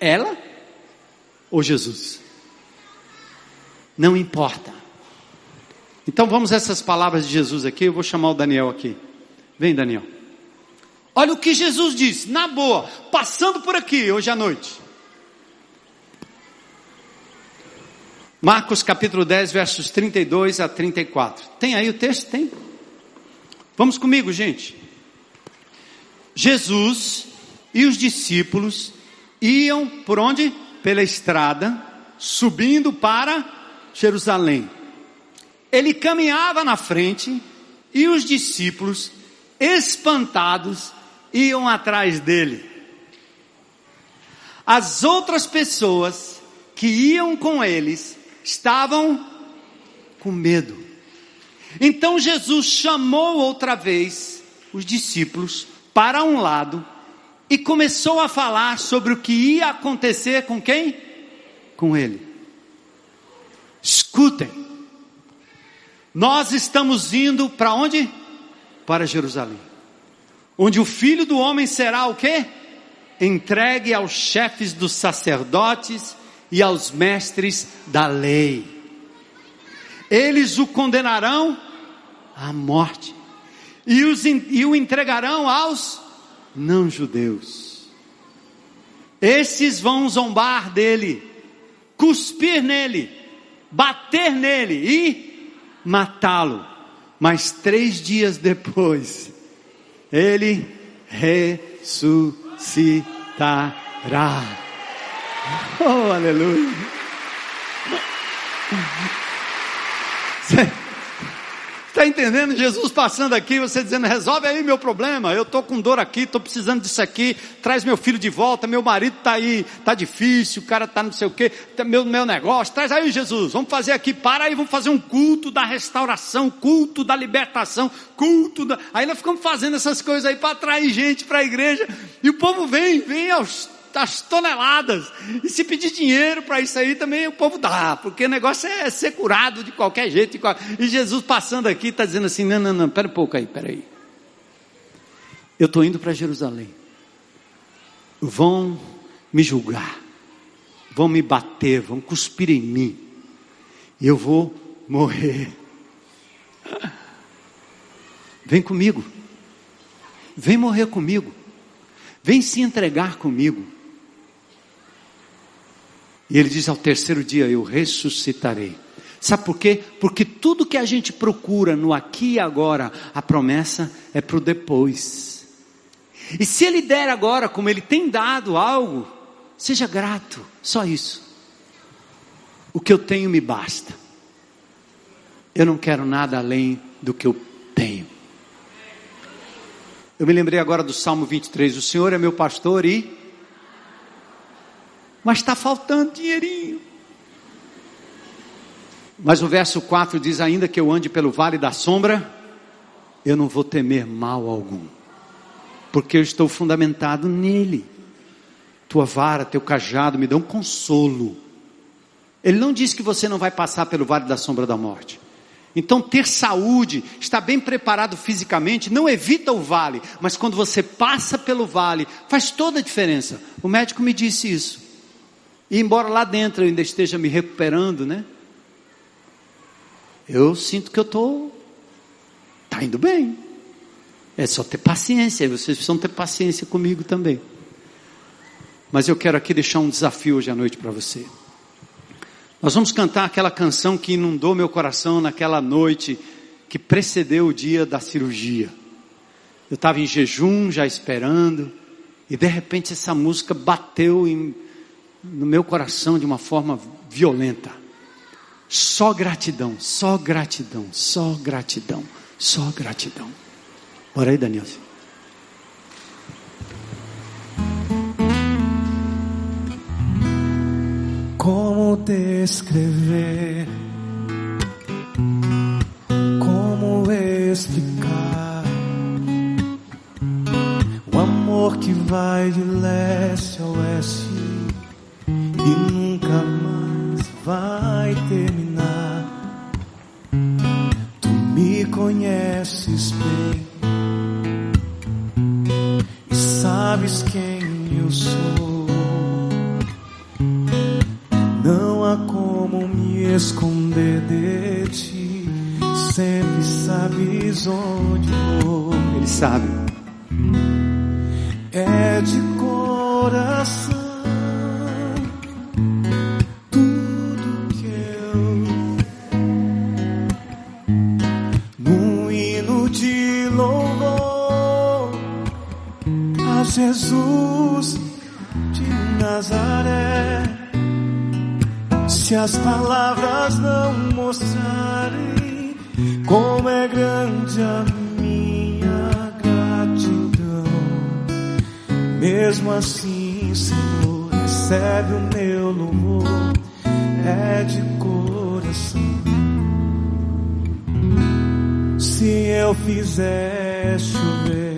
ela ou Jesus? Não importa. Então vamos a essas palavras de Jesus aqui. Eu vou chamar o Daniel aqui. Vem, Daniel. Olha o que Jesus disse, na boa, passando por aqui hoje à noite. Marcos capítulo 10, versos 32 a 34. Tem aí o texto? Tem? Vamos comigo, gente. Jesus e os discípulos iam por onde? Pela estrada, subindo para Jerusalém. Ele caminhava na frente e os discípulos, espantados, iam atrás dele. As outras pessoas que iam com eles estavam com medo. Então Jesus chamou outra vez os discípulos para um lado e começou a falar sobre o que ia acontecer com quem? Com ele. Escutem. Nós estamos indo para onde? Para Jerusalém. Onde o filho do homem será o quê? Entregue aos chefes dos sacerdotes e aos mestres da lei. Eles o condenarão à morte e, os, e o entregarão aos não-judeus. Esses vão zombar dele, cuspir nele, bater nele e matá-lo. Mas três dias depois, ele ressuscitará. Oh, aleluia. Está entendendo? Jesus passando aqui, você dizendo, resolve aí meu problema, eu estou com dor aqui, estou precisando disso aqui, traz meu filho de volta, meu marido está aí, está difícil, o cara está não sei o que, tá meu, meu negócio, traz aí Jesus, vamos fazer aqui, para aí, vamos fazer um culto da restauração, culto da libertação, culto da... Aí nós ficamos fazendo essas coisas aí para atrair gente para a igreja, e o povo vem, vem aos as toneladas. E se pedir dinheiro para isso aí também o povo dá, porque o negócio é ser curado de qualquer jeito. E Jesus passando aqui está dizendo assim: não, não, não, pera um pouco aí, pera aí. Eu estou indo para Jerusalém. Vão me julgar, vão me bater, vão cuspir em mim. E eu vou morrer. Vem comigo. Vem morrer comigo. Vem se entregar comigo. E ele diz: ao terceiro dia eu ressuscitarei. Sabe por quê? Porque tudo que a gente procura no aqui e agora, a promessa é para o depois. E se ele der agora, como ele tem dado algo, seja grato, só isso. O que eu tenho me basta. Eu não quero nada além do que eu tenho. Eu me lembrei agora do Salmo 23: O Senhor é meu pastor e mas está faltando dinheirinho. Mas o verso 4 diz: Ainda que eu ande pelo vale da sombra, eu não vou temer mal algum, porque eu estou fundamentado nele. Tua vara, teu cajado me dão consolo. Ele não diz que você não vai passar pelo vale da sombra da morte. Então, ter saúde, estar bem preparado fisicamente, não evita o vale, mas quando você passa pelo vale, faz toda a diferença. O médico me disse isso. E embora lá dentro eu ainda esteja me recuperando, né? Eu sinto que eu estou. Está indo bem. É só ter paciência, vocês precisam ter paciência comigo também. Mas eu quero aqui deixar um desafio hoje à noite para você. Nós vamos cantar aquela canção que inundou meu coração naquela noite que precedeu o dia da cirurgia. Eu estava em jejum, já esperando, e de repente essa música bateu em no meu coração de uma forma violenta. Só gratidão, só gratidão, só gratidão, só gratidão. Bora aí, Daniel. Como descrever? Como explicar o amor que vai de leste a oeste e nunca mais vai terminar? Tu me conheces bem e sabes quem eu sou. há como me esconder de ti. Sempre sabes onde vou. Ele sabe. É de coração. Jesus de Nazaré se as palavras não mostrarem como é grande a minha gratidão, mesmo assim, Senhor, recebe o meu louvor, é de coração. Se eu fizer chover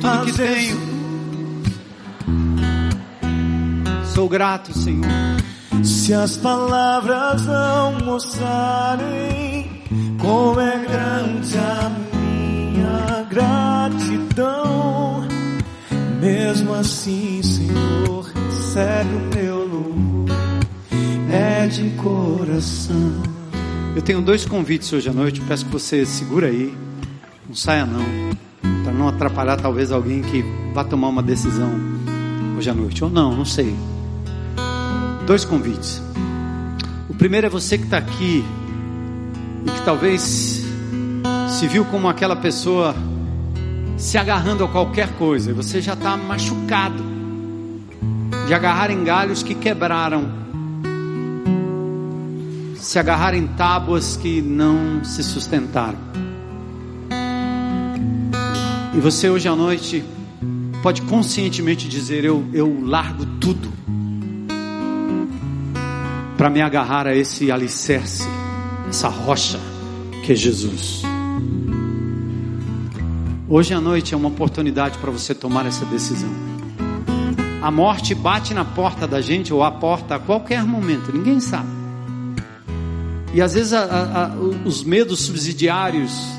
tudo que tenho. Sou grato, Senhor. Se as palavras não mostrarem como é grande a minha gratidão, mesmo assim, Senhor, recebe o meu louvor, é de coração. Eu tenho dois convites hoje à noite. Peço que você segura aí, não saia não, atrapalhar talvez alguém que vá tomar uma decisão hoje à noite. Ou não, não sei. Dois convites. O primeiro é você que está aqui e que talvez se viu como aquela pessoa se agarrando a qualquer coisa. Você já está machucado de agarrar em galhos que quebraram se agarrar em tábuas que não se sustentaram. E você hoje à noite pode conscientemente dizer: Eu, eu largo tudo para me agarrar a esse alicerce, essa rocha que é Jesus. Hoje à noite é uma oportunidade para você tomar essa decisão. A morte bate na porta da gente ou a porta a qualquer momento, ninguém sabe. E às vezes a, a, os medos subsidiários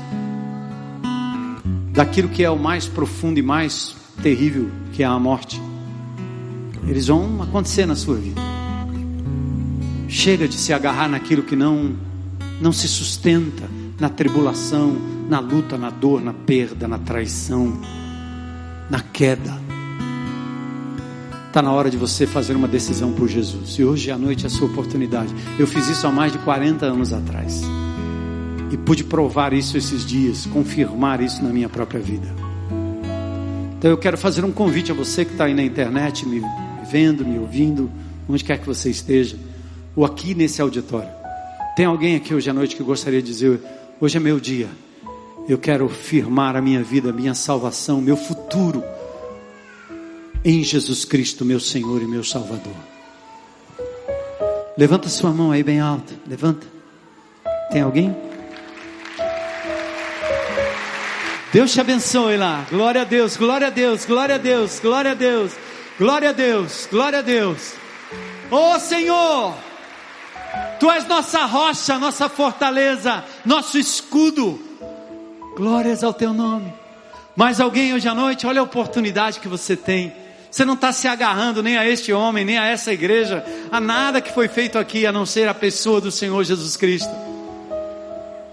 daquilo que é o mais profundo e mais terrível, que é a morte, eles vão acontecer na sua vida. Chega de se agarrar naquilo que não não se sustenta na tribulação, na luta, na dor, na perda, na traição, na queda. Está na hora de você fazer uma decisão por Jesus. E hoje à noite é a sua oportunidade. Eu fiz isso há mais de 40 anos atrás. E pude provar isso esses dias, confirmar isso na minha própria vida. Então eu quero fazer um convite a você que está aí na internet, me vendo, me ouvindo, onde quer que você esteja, ou aqui nesse auditório. Tem alguém aqui hoje à noite que gostaria de dizer: hoje é meu dia. Eu quero firmar a minha vida, a minha salvação, meu futuro em Jesus Cristo, meu Senhor e meu Salvador. Levanta sua mão aí bem alta. Levanta. Tem alguém? Deus te abençoe lá. Glória a Deus, glória a Deus, glória a Deus, glória a Deus, glória a Deus, glória a Deus. Ô oh, Senhor, Tu és nossa rocha, nossa fortaleza, nosso escudo. Glórias ao Teu nome. Mais alguém hoje à noite, olha a oportunidade que você tem. Você não está se agarrando nem a este homem, nem a essa igreja, a nada que foi feito aqui, a não ser a pessoa do Senhor Jesus Cristo.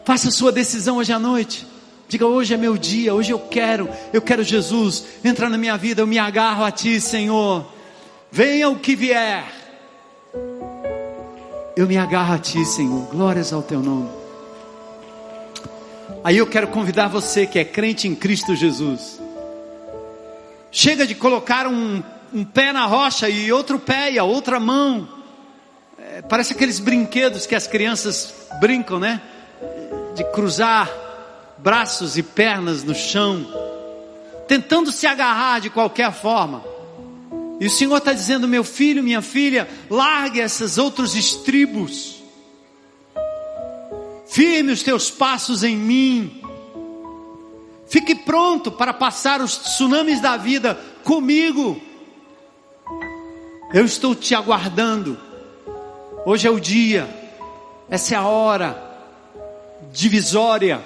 Faça sua decisão hoje à noite. Diga, hoje é meu dia, hoje eu quero, eu quero Jesus, entra na minha vida, eu me agarro a Ti, Senhor. Venha o que vier. Eu me agarro a Ti, Senhor. Glórias ao Teu nome. Aí eu quero convidar você que é crente em Cristo Jesus. Chega de colocar um, um pé na rocha e outro pé e a outra mão. É, parece aqueles brinquedos que as crianças brincam, né? De cruzar braços e pernas no chão, tentando se agarrar de qualquer forma. E o Senhor está dizendo: meu filho, minha filha, largue esses outros estribos, firme os teus passos em mim, fique pronto para passar os tsunamis da vida comigo. Eu estou te aguardando. Hoje é o dia, essa é a hora divisória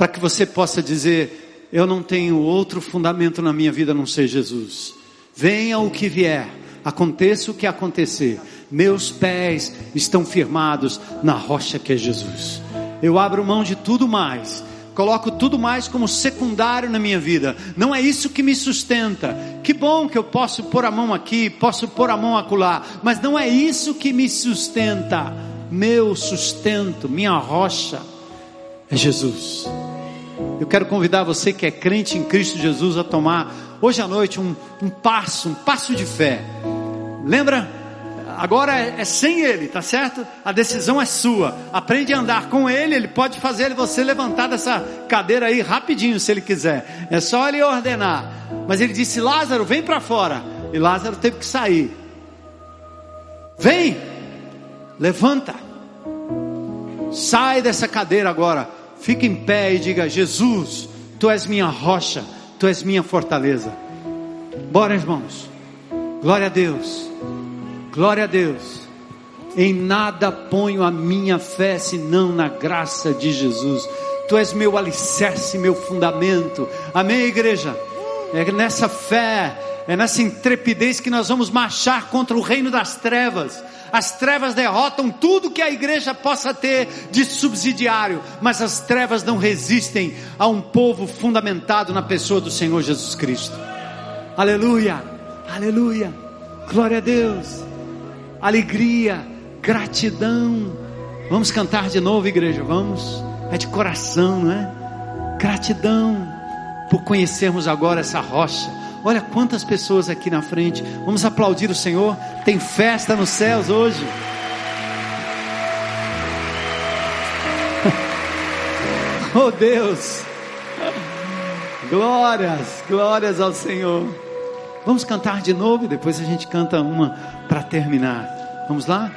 para que você possa dizer: Eu não tenho outro fundamento na minha vida a não ser Jesus. Venha o que vier, aconteça o que acontecer, meus pés estão firmados na rocha que é Jesus. Eu abro mão de tudo mais, coloco tudo mais como secundário na minha vida. Não é isso que me sustenta. Que bom que eu posso pôr a mão aqui, posso pôr a mão acolá, mas não é isso que me sustenta. Meu sustento, minha rocha é Jesus. Eu quero convidar você que é crente em Cristo Jesus a tomar hoje à noite um, um passo, um passo de fé. Lembra? Agora é, é, sem Ele, tá certo? A decisão é sua. Aprende a andar com Ele, Ele pode fazer você levantar dessa cadeira aí rapidinho, se Ele quiser. É só Ele ordenar. Mas Ele disse: Lázaro, vem para fora. E Lázaro teve que sair. Vem, levanta, sai dessa cadeira agora Fique em pé e diga: Jesus, tu és minha rocha, tu és minha fortaleza. Bora, irmãos. Glória a Deus. Glória a Deus. Em nada ponho a minha fé senão na graça de Jesus. Tu és meu alicerce, meu fundamento. Amém, igreja? É nessa fé, é nessa intrepidez que nós vamos marchar contra o reino das trevas as trevas derrotam tudo que a igreja possa ter de subsidiário, mas as trevas não resistem a um povo fundamentado na pessoa do Senhor Jesus Cristo. Aleluia, aleluia, glória a Deus, alegria, gratidão. Vamos cantar de novo, igreja, vamos, é de coração, não é? Gratidão por conhecermos agora essa rocha Olha quantas pessoas aqui na frente. Vamos aplaudir o Senhor. Tem festa nos céus hoje. Oh Deus. Glórias, glórias ao Senhor. Vamos cantar de novo e depois a gente canta uma para terminar. Vamos lá?